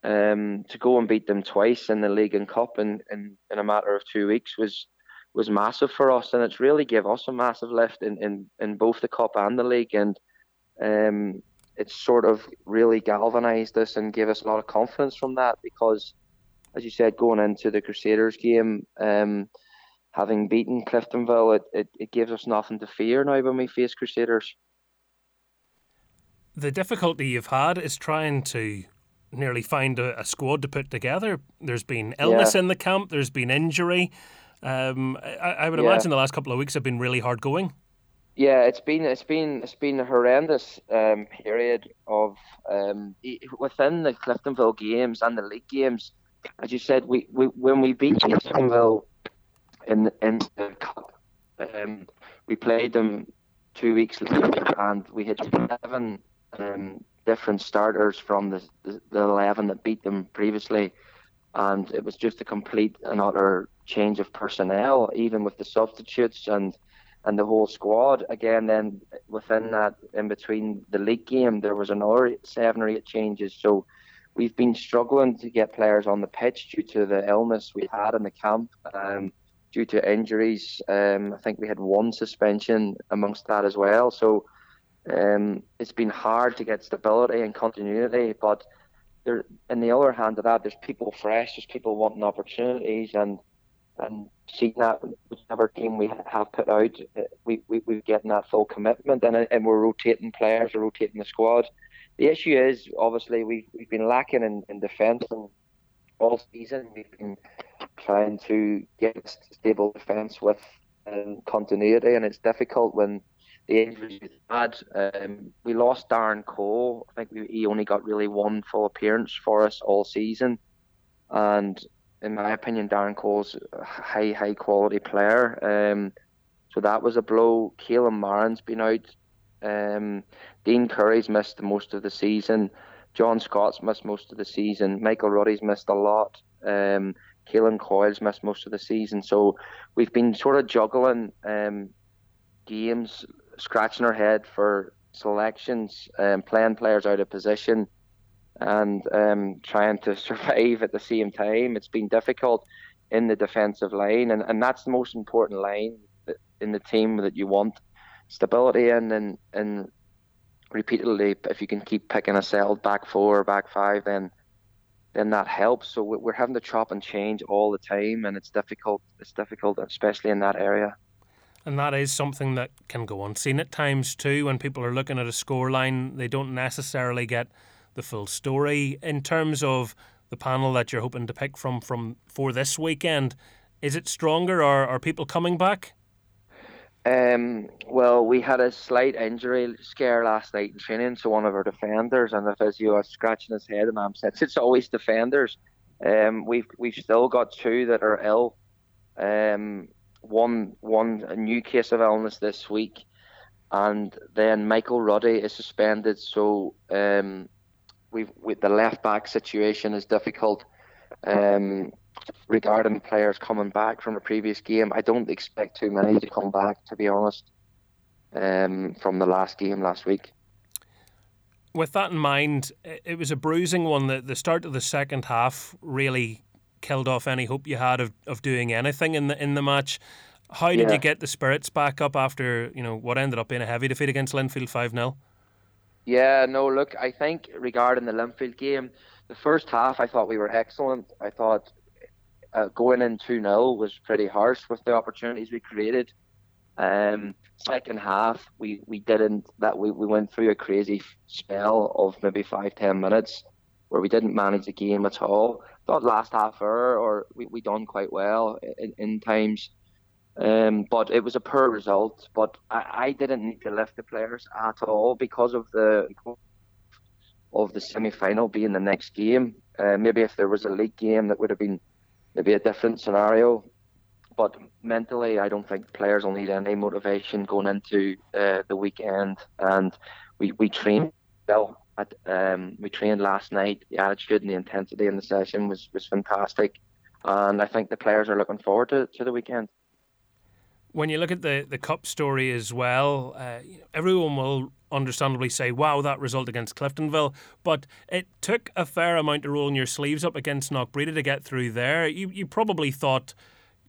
um, to go and beat them twice in the league and cup in, in, in a matter of two weeks was was massive for us, and it's really gave us a massive lift in, in, in both the cup and the league, and um, it's sort of really galvanized us and gave us a lot of confidence from that because, as you said, going into the Crusaders game, um, having beaten Cliftonville, it, it, it gives us nothing to fear now when we face Crusaders. The difficulty you've had is trying to nearly find a, a squad to put together. There's been illness yeah. in the camp, there's been injury. Um, I, I, would yeah. imagine the last couple of weeks have been really hard going. Yeah, it's been it's been it's been a horrendous um, period of um, within the Cliftonville games and the league games. As you said, we, we when we beat Cliftonville in in the cup, um, we played them two weeks later, and we had seven um, different starters from the, the the eleven that beat them previously, and it was just a complete and utter change of personnel, even with the substitutes and and the whole squad. Again, then within that, in between the league game, there was another seven or eight changes. So we've been struggling to get players on the pitch due to the illness we had in the camp, um, due to injuries. Um, I think we had one suspension amongst that as well. So um, it's been hard to get stability and continuity, but there, in the other hand of that, there's people fresh, there's people wanting opportunities, and and seeing that whichever team we have put out, uh, we, we, we're getting that full commitment and, and we're rotating players, we're rotating the squad. The issue is, obviously, we've, we've been lacking in, in defence and all season we've been trying to get stable defence with um, continuity and it's difficult when the injuries we've had. Um, we lost Darren Cole. I think we, he only got really one full appearance for us all season. And in my opinion, Darren Cole's a high, high quality player. Um, so that was a blow. Keelan Marin's been out. Um, Dean Curry's missed most of the season. John Scott's missed most of the season. Michael Ruddy's missed a lot. Um, Keelan Coyle's missed most of the season. So we've been sort of juggling um, games, scratching our head for selections, um, playing players out of position and um, trying to *laughs* survive at the same time. It's been difficult in the defensive line, and, and that's the most important line in the team that you want stability in, and, and repeatedly, if you can keep picking a cell back four or back five, then then that helps. So we're having to chop and change all the time, and it's difficult. It's difficult, especially in that area. And that is something that can go unseen at times too. When people are looking at a scoreline, they don't necessarily get the full story. In terms of the panel that you're hoping to pick from from for this weekend, is it stronger or are people coming back? Um, well, we had a slight injury scare last night in training, so one of our defenders and the physio was scratching his head, and I'm said it's always defenders. Um, we've we've still got two that are ill, um, one one a new case of illness this week, and then Michael Ruddy is suspended. So um, we've with the left back situation is difficult. Um, regarding players coming back from a previous game, I don't expect too many to come back. To be honest, um, from the last game last week. With that in mind, it was a bruising one. The, the start of the second half really killed off any hope you had of, of doing anything in the in the match. How did Yeah. you get the spirits back up after you know what ended up being a heavy defeat against Linfield five 0 Yeah, no, look, I think regarding the Linfield game, the first half I thought we were excellent. I thought uh, going in 2 0 was pretty harsh with the opportunities we created. Um, second half, we, we didn't, that we, we went through a crazy spell of maybe five, ten minutes where we didn't manage the game at all. Thought last half hour, or we, we done quite well in, in times. Um, but it was a poor result. But I, I didn't need to lift the players at all because of the of the semi final being the next game. Uh, maybe if there was a league game, that would have been maybe a different scenario. But mentally, I don't think players will need any motivation going into uh, the weekend. And we we trained well. At, um, we trained last night. The attitude and the intensity in the session was was fantastic. And I think the players are looking forward to, to the weekend. When you look at the, the cup story as well, uh, everyone will understandably say, wow, that result against Cliftonville. But it took a fair amount of rolling your sleeves up against Knockbreda to get through there. You, you probably thought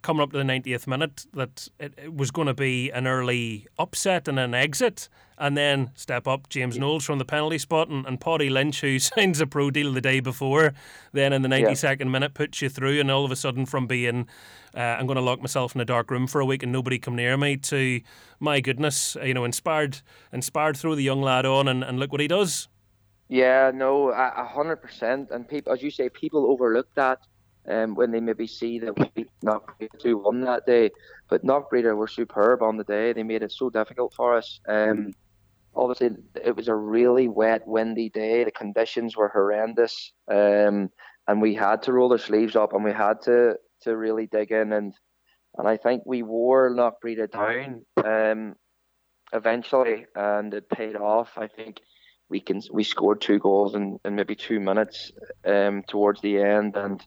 coming up to the 90th minute that it, it was going to be an early upset and an exit. And then step up James Knowles from the penalty spot and, and Paddy Lynch, who *laughs* signs a pro deal the day before, then in the 92nd minute puts you through. And all of a sudden, from being, uh, I'm going to lock myself in a dark room for a week and nobody come near me, to, my goodness, you know, inspired, inspired, throw the young lad on and, and look what he does. Yeah, no, a hundred percent. And people, as you say, people overlook that um, when they maybe see that we beat Knockbreda two one that day. But Knockbreda were superb on the day. They made it so difficult for us. Um, obviously, it was a really wet, windy day. The conditions were horrendous, um, and we had to roll our sleeves up and we had to to really dig in and and I think we wore Knockbreda down um, eventually, and it paid off. I think we can we scored two goals in, in maybe two minutes um, towards the end, and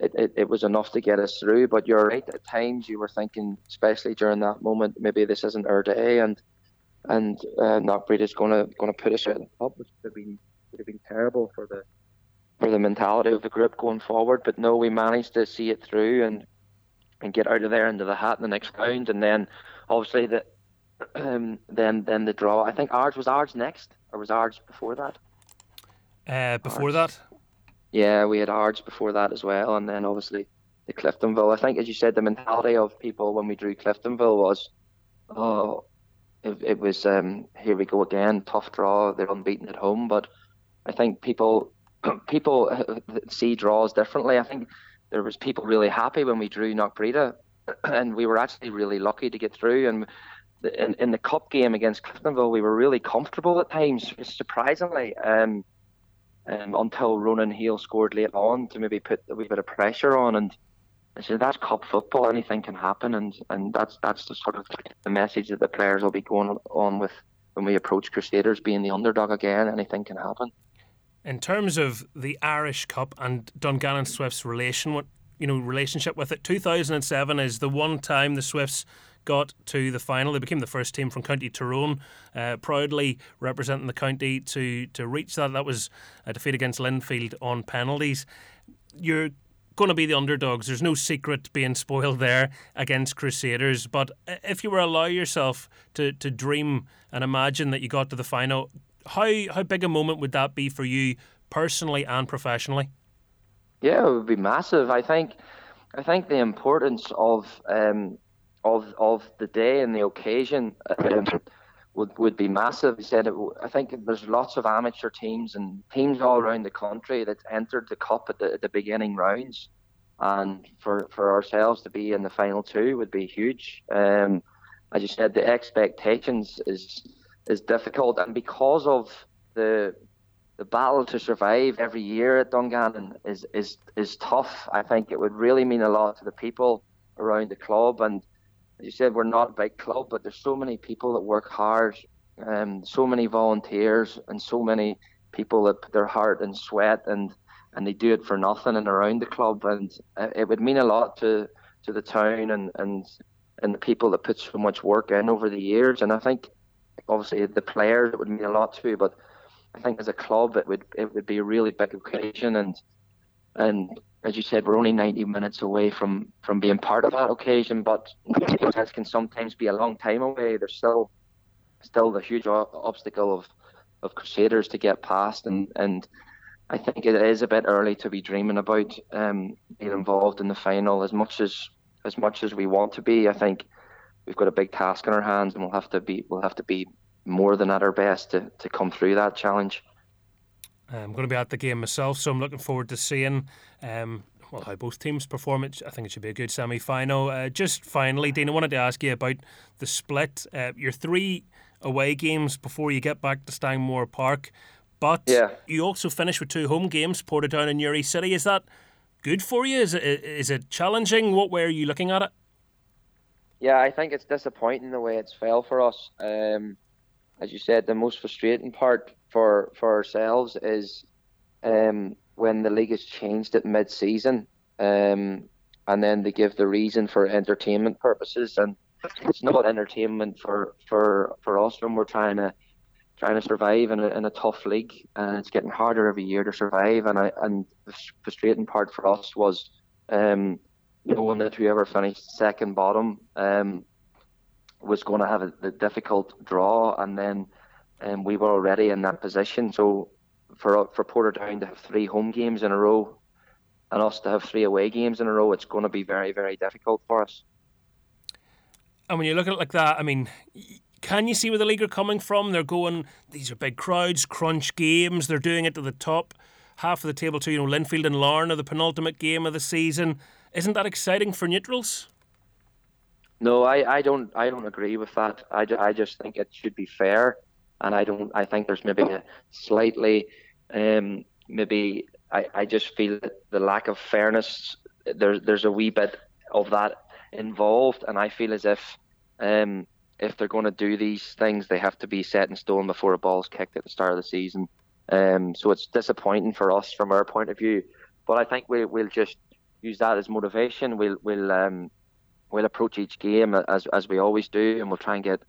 it, it, it was enough to get us through. But you're right. At times you were thinking, especially during that moment, maybe this isn't our day, and and uh, Knockbreda's going to going to put us out cup, which would have been would have been terrible for the for the mentality of the group going forward. But no, we managed to see it through and and get out of there into the hat in the next round, and then obviously the um, then then the draw. I think ours was ours next, or was ours before that? Uh, before Ours. that, Yeah, we had Ards before that as well, and then obviously the Cliftonville. I think, as you said, the mentality of people when we drew Cliftonville was, oh, it, it was um, here we go again, tough draw. They're unbeaten at home, but I think people *clears throat* people see draws differently. I think there was people really happy when we drew Knockbreda, *clears throat* and we were actually really lucky to get through. And in, in the cup game against Cliftonville, we were really comfortable at times, surprisingly. Um, um, until Ronan Hale scored late on to maybe put a wee bit of pressure on. And I said, that's cup football, anything can happen. And, and that's that's the sort of the message that the players will be going on with when we approach Crusaders being the underdog again. Anything can happen. in terms of the Irish Cup and Dungannon Swifts relation, with, you know, relationship with it, 2007 is the one time the Swifts got to the final. They became the first team from County Tyrone, uh, proudly representing the county to to reach that. That was a defeat against Linfield on penalties. You're going to be the underdogs. There's no secret being spoiled there against Crusaders. But if you were to allow yourself to, to dream and imagine that you got to the final, how how big a moment would that be for you personally and professionally? Yeah, it would be massive. I think, I think the importance of um, of of the day and the occasion um, would would be massive. He said, it, I think there's lots of amateur teams and teams all around the country that entered the cup at the, at the beginning rounds, and for for ourselves to be in the final two would be huge. Um, as you said, the expectations is is difficult, and because of the the battle to survive every year at Dungannon is, is is tough. I think it would really mean a lot to the people around the club, and you said, we're not a big club, but there's so many people that work hard, um, so many volunteers, and so many people that put their heart and sweat and and they do it for nothing and around the club, and uh, it would mean a lot to to the town and and and the people that put so much work in over the years. And I think obviously the players it would mean a lot to, but I think as a club it would it would be a really big occasion and and as you said, we're only 90 minutes away from, from being part of that occasion, but that can sometimes be a long time away. There's still still the huge obstacle of, of Crusaders to get past, and, and I think it is a bit early to be dreaming about um, being involved in the final as much as as much as we want to be. I think we've got a big task in our hands, and we'll have to be we'll have to be more than at our best to, to come through that challenge. I'm going to be at the game myself, so I'm looking forward to seeing um, well how both teams perform. It I think it should be a good semi-final. Uh, just finally, Dean, I wanted to ask you about the split. Uh, your three away games before you get back to Stangmore Park, but yeah. you also finish with two home games, Portadown and Newry City. Is that good for you? Is it is it challenging? What way are you looking at it? Yeah, I think it's disappointing the way it's fell for us. Um, as you said, the most frustrating part for for ourselves is um, when the league has changed at mid-season, um, and then they give the reason for entertainment purposes, and it's not entertainment for for for us when we're trying to trying to survive in a, in a tough league, and it's getting harder every year to survive. And I and the frustrating part for us was um, knowing that whoever finished second bottom um, was going to have a, a difficult draw, and then um, we were already in that position. So for for Portadown to have three home games in a row, and us to have three away games in a row, it's going to be very very difficult for us. And when you look at it like that, I mean, can you see where the league are coming from? They're going, these are big crowds, crunch games. They're doing it to the top half of the table too. You know, Linfield and Larne are the penultimate game of the season. Isn't that exciting for neutrals? No, I, I don't I don't agree with that. I, I just think it should be fair, and I don't I think there's maybe a slightly um, maybe I, I just feel that the lack of fairness there's there's a wee bit of that involved, and I feel as if um, if they're going to do these things, they have to be set in stone before a ball's kicked at the start of the season. Um, so it's disappointing for us from our point of view, but I think we, we'll just use that as motivation. We'll we'll um, we'll approach each game as as we always do, and we'll try and get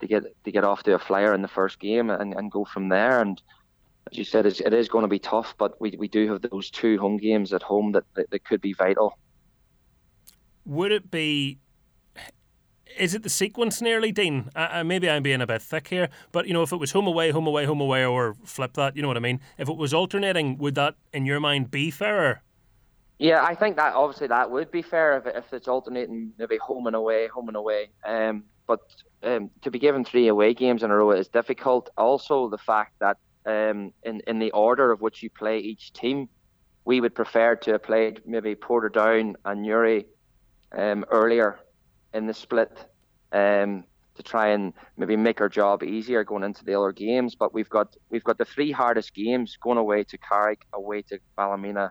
to get to get off to a flyer in the first game and, and go from there. And as you said, it's, it is going to be tough, but we, we do have those two home games at home that, that, that could be vital. Would it be? Is it the sequence nearly, Dean? Uh, maybe I'm being a bit thick here, but you know, if it was home away, home away, home away, or flip that, you know what I mean? If it was alternating, would that, in your mind, be fairer? Yeah, I think that obviously that would be fair if, if it's alternating maybe home and away, home and away. Um, but um, to be given three away games in a row is difficult. Also, the fact that um, in in the order of which you play each team, we would prefer to have played maybe Portadown and Newry um, earlier in the split um, to try and maybe make our job easier going into the other games. But we've got we've got the three hardest games going away to Carrick, away to Ballymena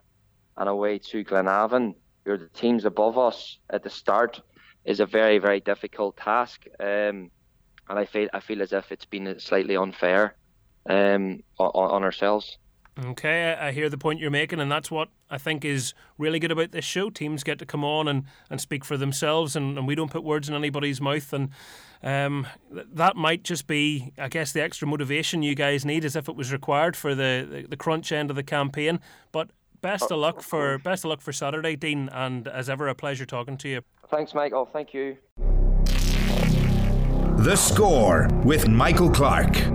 and away to Glenavon, who are the teams above us at the start, is a very, very difficult task. Um, and I feel I feel as if it's been slightly unfair um, on, on ourselves. Okay, I hear the point you're making, and that's what I think is really good about this show. Teams get to come on and, and speak for themselves, and, and we don't put words in anybody's mouth. And um, that might just be, I guess, the extra motivation you guys need, as if it was required for the, the, the crunch end of the campaign. But best of luck for best of luck for Saturday, Dean, and as ever, a pleasure talking to you. Thanks, Michael. Oh, thank you. The score with Michael Clark.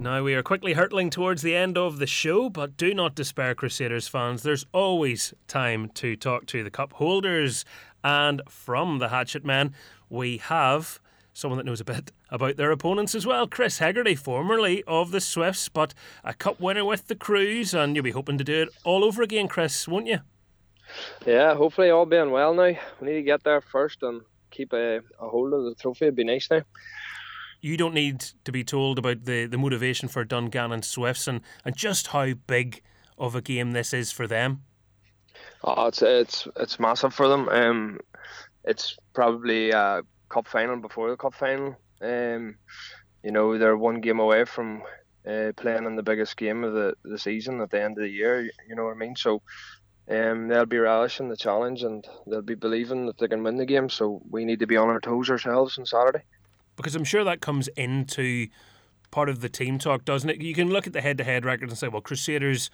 Now we are quickly hurtling towards the end of the show, but do not despair, Crusaders fans. There's always time to talk to the cup holders, and from the Hatchet Men, we have someone that knows a bit about their opponents as well. Chris Hegarty, formerly of the Swifts, but a cup winner with the Crues, and you'll be hoping to do it all over again, Chris, won't you? Yeah, hopefully all being well now. We need to get there first and keep a, a hold of the trophy. It'd be nice now. You don't need to be told about the, the motivation for Dungannon Swifts and, and just how big of a game this is for them. Oh, it's it's it's massive for them. Um, it's probably a cup final before the cup final. Um, you know, they're one game away from uh, playing in the biggest game of the, the season at the end of the year. You know what I mean? So um, they'll be relishing the challenge and they'll be believing that they can win the game. So we need to be on our toes ourselves on Saturday. Because I'm sure that comes into part of the team talk, doesn't it? You can look at the head-to-head record and say, well, Crusaders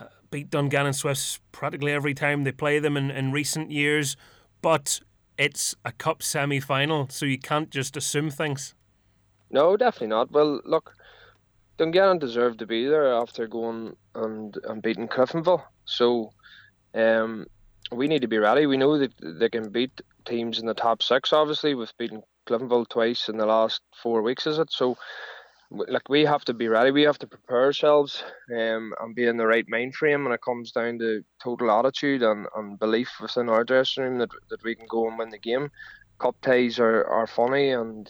uh, beat Dungannon Swifts practically every time they play them in, in recent years, but it's a cup semi-final, so you can't just assume things. No, definitely not. Well, look, Dungannon deserved to be there after going and, and beating Cliftonville. So um, we need to be ready. We know that they can beat teams in the top six, obviously, with beating Cliftonville twice in the last four weeks, is it? So, like, we have to be ready. We have to prepare ourselves um, and be in the right mind frame when it comes down to total attitude and, and belief within our dressing room that, that we can go and win the game. Cup ties are, are funny and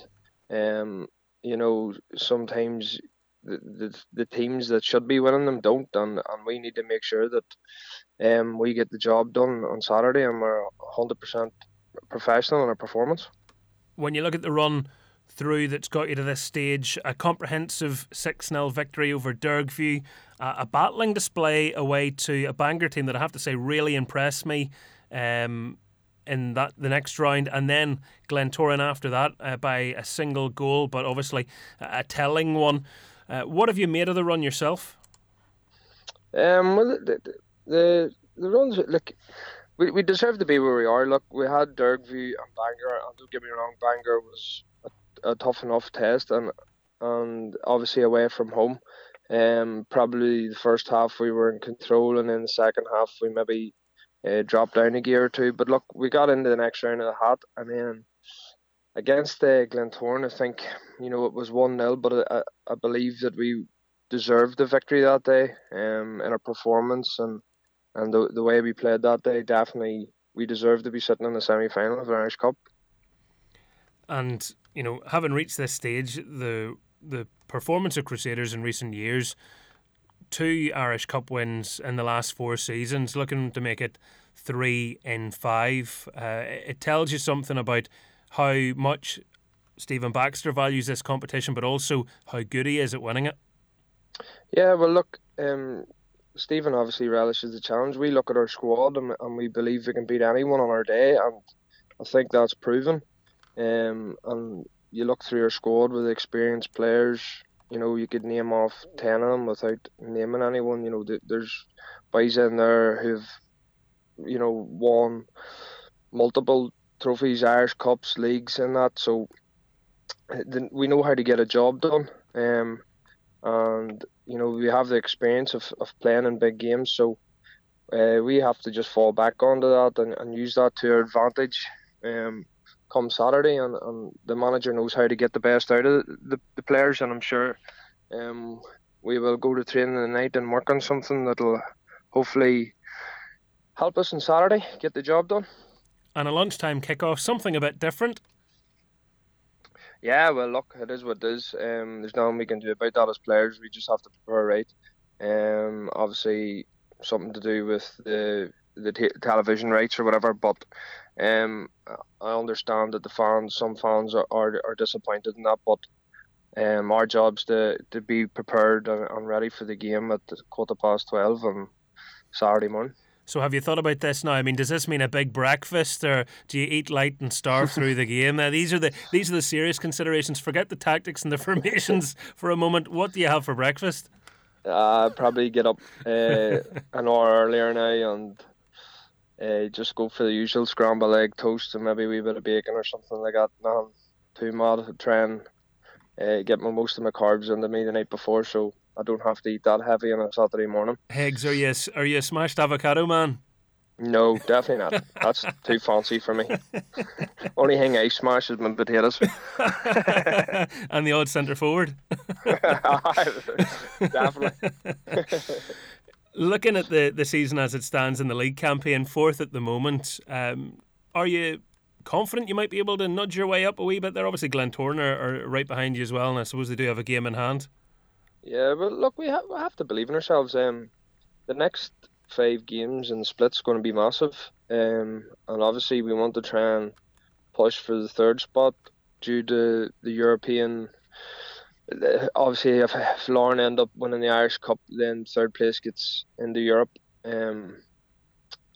um, you know, sometimes the, the, teams that should be winning them don't, and, and we need to make sure that um, we get the job done on Saturday and we're 100% professional in our performance. When you look at the run through that's got you to this stage, a comprehensive 6 0 victory over Dergview, uh, a battling display away to a Bangor team that I have to say really impressed me. Um, in that the next round, and then Glentoran after that uh, by a single goal, but obviously a telling one. Uh, what have you made of the run yourself? Um, well, the the, the runs look, we, we deserve to be where we are. Look, we had Dergview and Bangor, and don't get me wrong, Bangor was a, a tough enough test, and and obviously away from home. Um, probably the first half we were in control, and then the second half we maybe uh, dropped down a gear or two. But look, we got into the next round of the hat, and then against uh, Glentoran, I think you know it was one 0 but I, I believe that we deserved the victory that day um, in our performance and and the the way we played that day. Definitely, we deserved to be sitting in the semi final of the Irish Cup. And you know, having reached this stage, the the performance of Crusaders in recent years two Irish Cup wins in the last four seasons, looking to make it three in five. Uh, it tells you something about how much Stephen Baxter values this competition, but also how good he is at winning it. Yeah, well, look, um, Stephen obviously relishes the challenge. We look at our squad and, and we believe we can beat anyone on our day, and I think that's proven. Um, and you look through your squad with experienced players, you know, you could name off ten of them without naming anyone. You know, there's boys in there who've, you know, won multiple trophies, Irish Cups, leagues, and that. So we know how to get a job done. Um, and you know we have the experience of, of playing in big games, so uh, we have to just fall back onto that and, and use that to our advantage. Um, come Saturday, and, and the manager knows how to get the best out of the, the players, and I'm sure um, we will go to training tonight and work on something that'll hopefully help us on Saturday get the job done. And a lunchtime kickoff, something a bit different. Yeah, well, look, it is what it is. Um, there's nothing we can do about that as players. We just have to prepare right. Um, obviously, something to do with the the t- television rights or whatever. But um, I understand that the fans, some fans are, are, are disappointed in that. But um, our job's to, to be prepared and, and ready for the game at quarter past twelve on Saturday morning. So have you thought about this now? I mean, does this mean a big breakfast, or do you eat light and starve through the game? Now, these are the these are the serious considerations. Forget the tactics and the *laughs* formations for a moment. What do you have for breakfast? Uh, probably get up uh, *laughs* an hour earlier now and uh, just go for the usual scrambled egg toast and maybe a wee bit of bacon or something like that. Nothing too mad. Try and uh, get my, most of my carbs into me the night before, so I don't have to eat that heavy on a Saturday morning. Eggs? Are you are you a smashed avocado man? No, definitely not. That's too fancy for me. *laughs* Only thing I smash is my potatoes. *laughs* and the odd centre forward. *laughs* definitely looking at the, the season as it stands in the league campaign, fourth at the moment, um, are you confident you might be able to nudge your way up a wee bit there? Obviously, Glentoran are, are right behind you as well, and I suppose they do have a game in hand. Yeah, but look, we have, we have to believe in ourselves. Um, the next five games and splits going to be massive, um, and obviously we want to try and push for the third spot due to the European. Obviously, if, if Larne end up winning the Irish Cup, then third place gets into Europe um,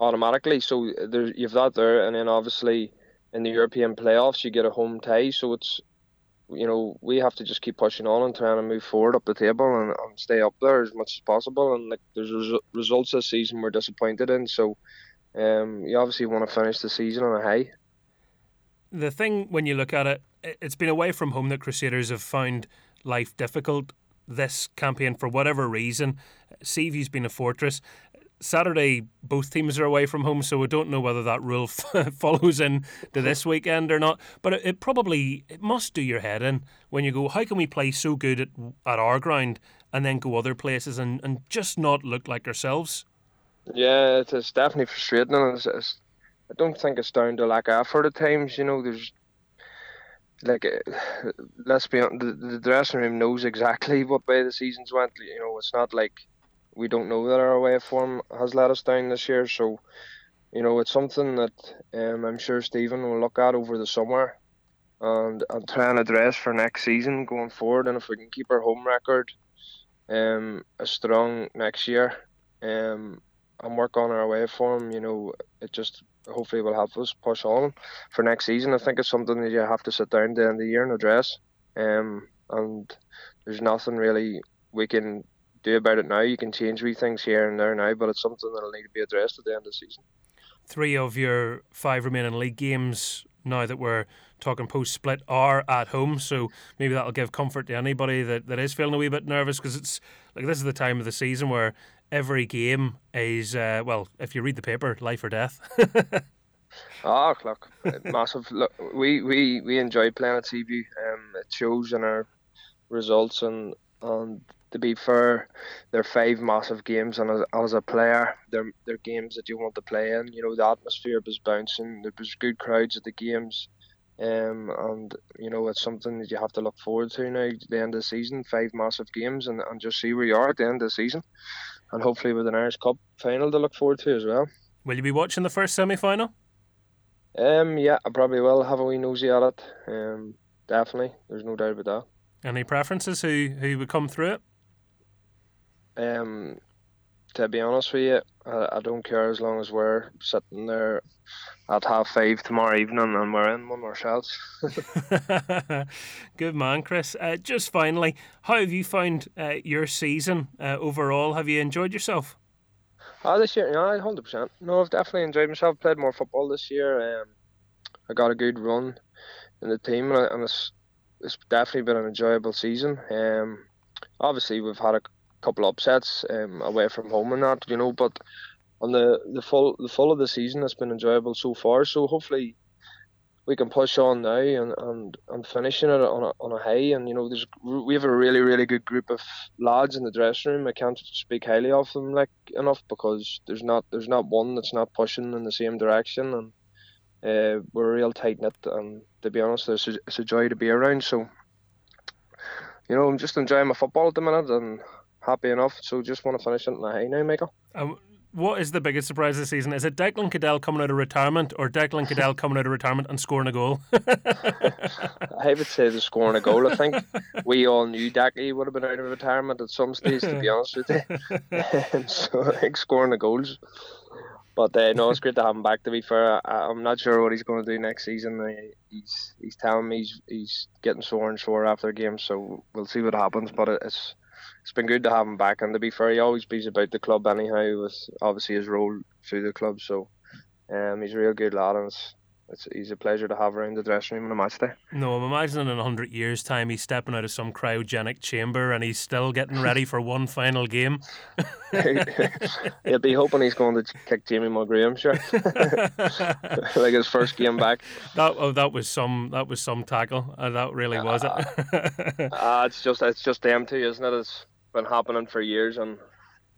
automatically. So there, you've that there, and then obviously in the European playoffs, you get a home tie. So it's you know we have to just keep pushing on and trying to move forward up the table and, and stay up there as much as possible. And like there's res- results this season we're disappointed in, so um, you obviously want to finish the season on a high. The thing when you look at it, it's been away from home that Crusaders have found life difficult this campaign for whatever reason. Seaview's been a fortress. Saturday, both teams are away from home, so we don't know whether that rule *laughs* follows in to this weekend or not. But it, it, probably it must do your head in when you go, how can we play so good at, at our ground and then go other places and, and just not look like ourselves? Yeah, it's, it's definitely frustrating. It's, it's, I don't think it's down to lack of effort at times. You know, there's like uh, let's be honest, the, the dressing room knows exactly what way the season's went. You know, it's not like we don't know that our away form has let us down this year. So, you know, it's something that um, I'm sure Stephen will look at over the summer and, and try and address for next season going forward. And if we can keep our home record um, as strong next year um, and work on our away form, you know, it just hopefully will help us push on for next season. I think it's something that you have to sit down at the end of the year and address. Um, and there's nothing really we can do about it now. You can change wee things here and there now, but it's something that'll need to be addressed at the end of the season. Three of your five remaining league games, now that we're talking post split, are at home, so maybe that'll give comfort to anybody that, that is feeling a wee bit nervous because it's like this is the time of the season where every game is uh, well, if you read the paper, life or death. oh, *laughs* look, massive. *laughs* Look, we, we, we enjoy playing at Seaview. Um, it shows in our results and and to be fair, they're five massive games, and as, as a player, they're they're games that you want to play in. You know, the atmosphere was bouncing. There was good crowds at the games, um, and you know it's something that you have to look forward to now. The end of the season, five massive games, and, and just see where you are at the end of the season, and hopefully with an Irish Cup final to look forward to as well. Will you be watching the first semi final? Um, yeah, I probably will have a wee nosy at it. Um, definitely, there's no doubt about that. Any preferences who who would come through it? Um, to be honest with you, I, I, don't care as long as we're sitting there at half five tomorrow evening and we're in one ourselves. *laughs* Good man, Chris. Uh, just finally, how have you found uh, your season uh, overall? Have you enjoyed yourself? Oh, this year, yeah, hundred percent. No, I've definitely enjoyed myself. Played more football this year. Um, I got a good run in the team, and it's it's definitely been an enjoyable season. Um, obviously we've had a couple upsets um, away from home and that, you know. But on the the full the full of the season, it's been enjoyable so far. So hopefully we can push on now and and, and finishing it on a, on a high. And you know, there's we have a really really good group of lads in the dressing room. I can't speak highly of them like enough because there's not there's not one that's not pushing in the same direction and. Uh, we're real tight knit, and to be honest, it's a, it's a joy to be around. So, you know, I'm just enjoying my football at the minute, and happy enough. So just want to finish it in a high now, Michael. Um, what is the biggest surprise this season? Is it Declan Caddell coming out of retirement or Declan Caddell coming out of retirement and scoring a goal? *laughs* I would say the scoring a goal. I think *laughs* we all knew Decky would have been out of retirement at some stage, to be *laughs* honest with you. so I think scoring the goals. But uh, no, it's great to have him back. To be fair, I, am not sure what he's going to do next season. Uh, he's he's telling me he's, he's getting sore and sore after games, so we'll see what happens. But it's it's been good to have him back. And to be fair, he always beats about the club anyhow, with obviously his role through the club. So um, he's a real good lad, and it's, it's he's a pleasure to have around the dressing room on a match day. No, I'm imagining in hundred years' time he's stepping out of some cryogenic chamber and he's still getting ready for one final game. *laughs* He'll be hoping he's going to kick Jamie Mulgrew, I'm sure, *laughs* like his first game back. That oh, that was some that was some tackle. Uh, that really was uh, it. uh, it's just it's just them two, isn't it? It's been happening for years, and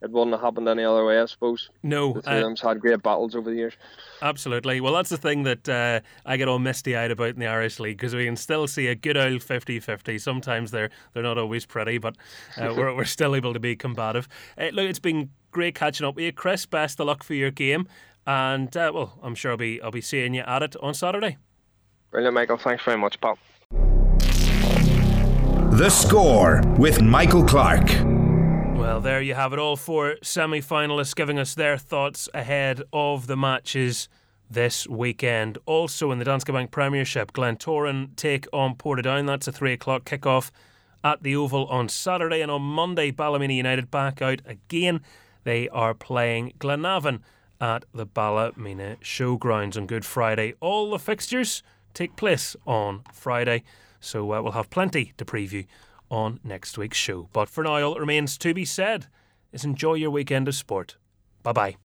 it wouldn't have happened any other way, I suppose. No, the three uh, had great battles over the years. Absolutely. Well, that's the thing that uh, I get all misty eyed about in the Irish League because we can still see a good old 50-50. Sometimes they're they're not always pretty, but uh, *laughs* we're we're still able to be combative. Uh, look, it's been great catching up with you, Chris. Best of luck for your game, and uh, well, I'm sure I'll be I'll be seeing you at it on Saturday. Brilliant, Michael. Thanks very much, pal. The Score with Michael Clark. Well, there you have it. All four semi finalists giving us their thoughts ahead of the matches this weekend. Also in the Danske Bank Premiership, Glen Glentoran take on Portadown. That's a three o'clock kickoff at the Oval on Saturday. And on Monday, Ballymena United back out again. They are playing Glenavon at the Ballymena Showgrounds on Good Friday. All the fixtures take place on Friday, so uh, we'll have plenty to preview on next week's show. But for now, all that remains to be said is enjoy your weekend of sport. Bye bye.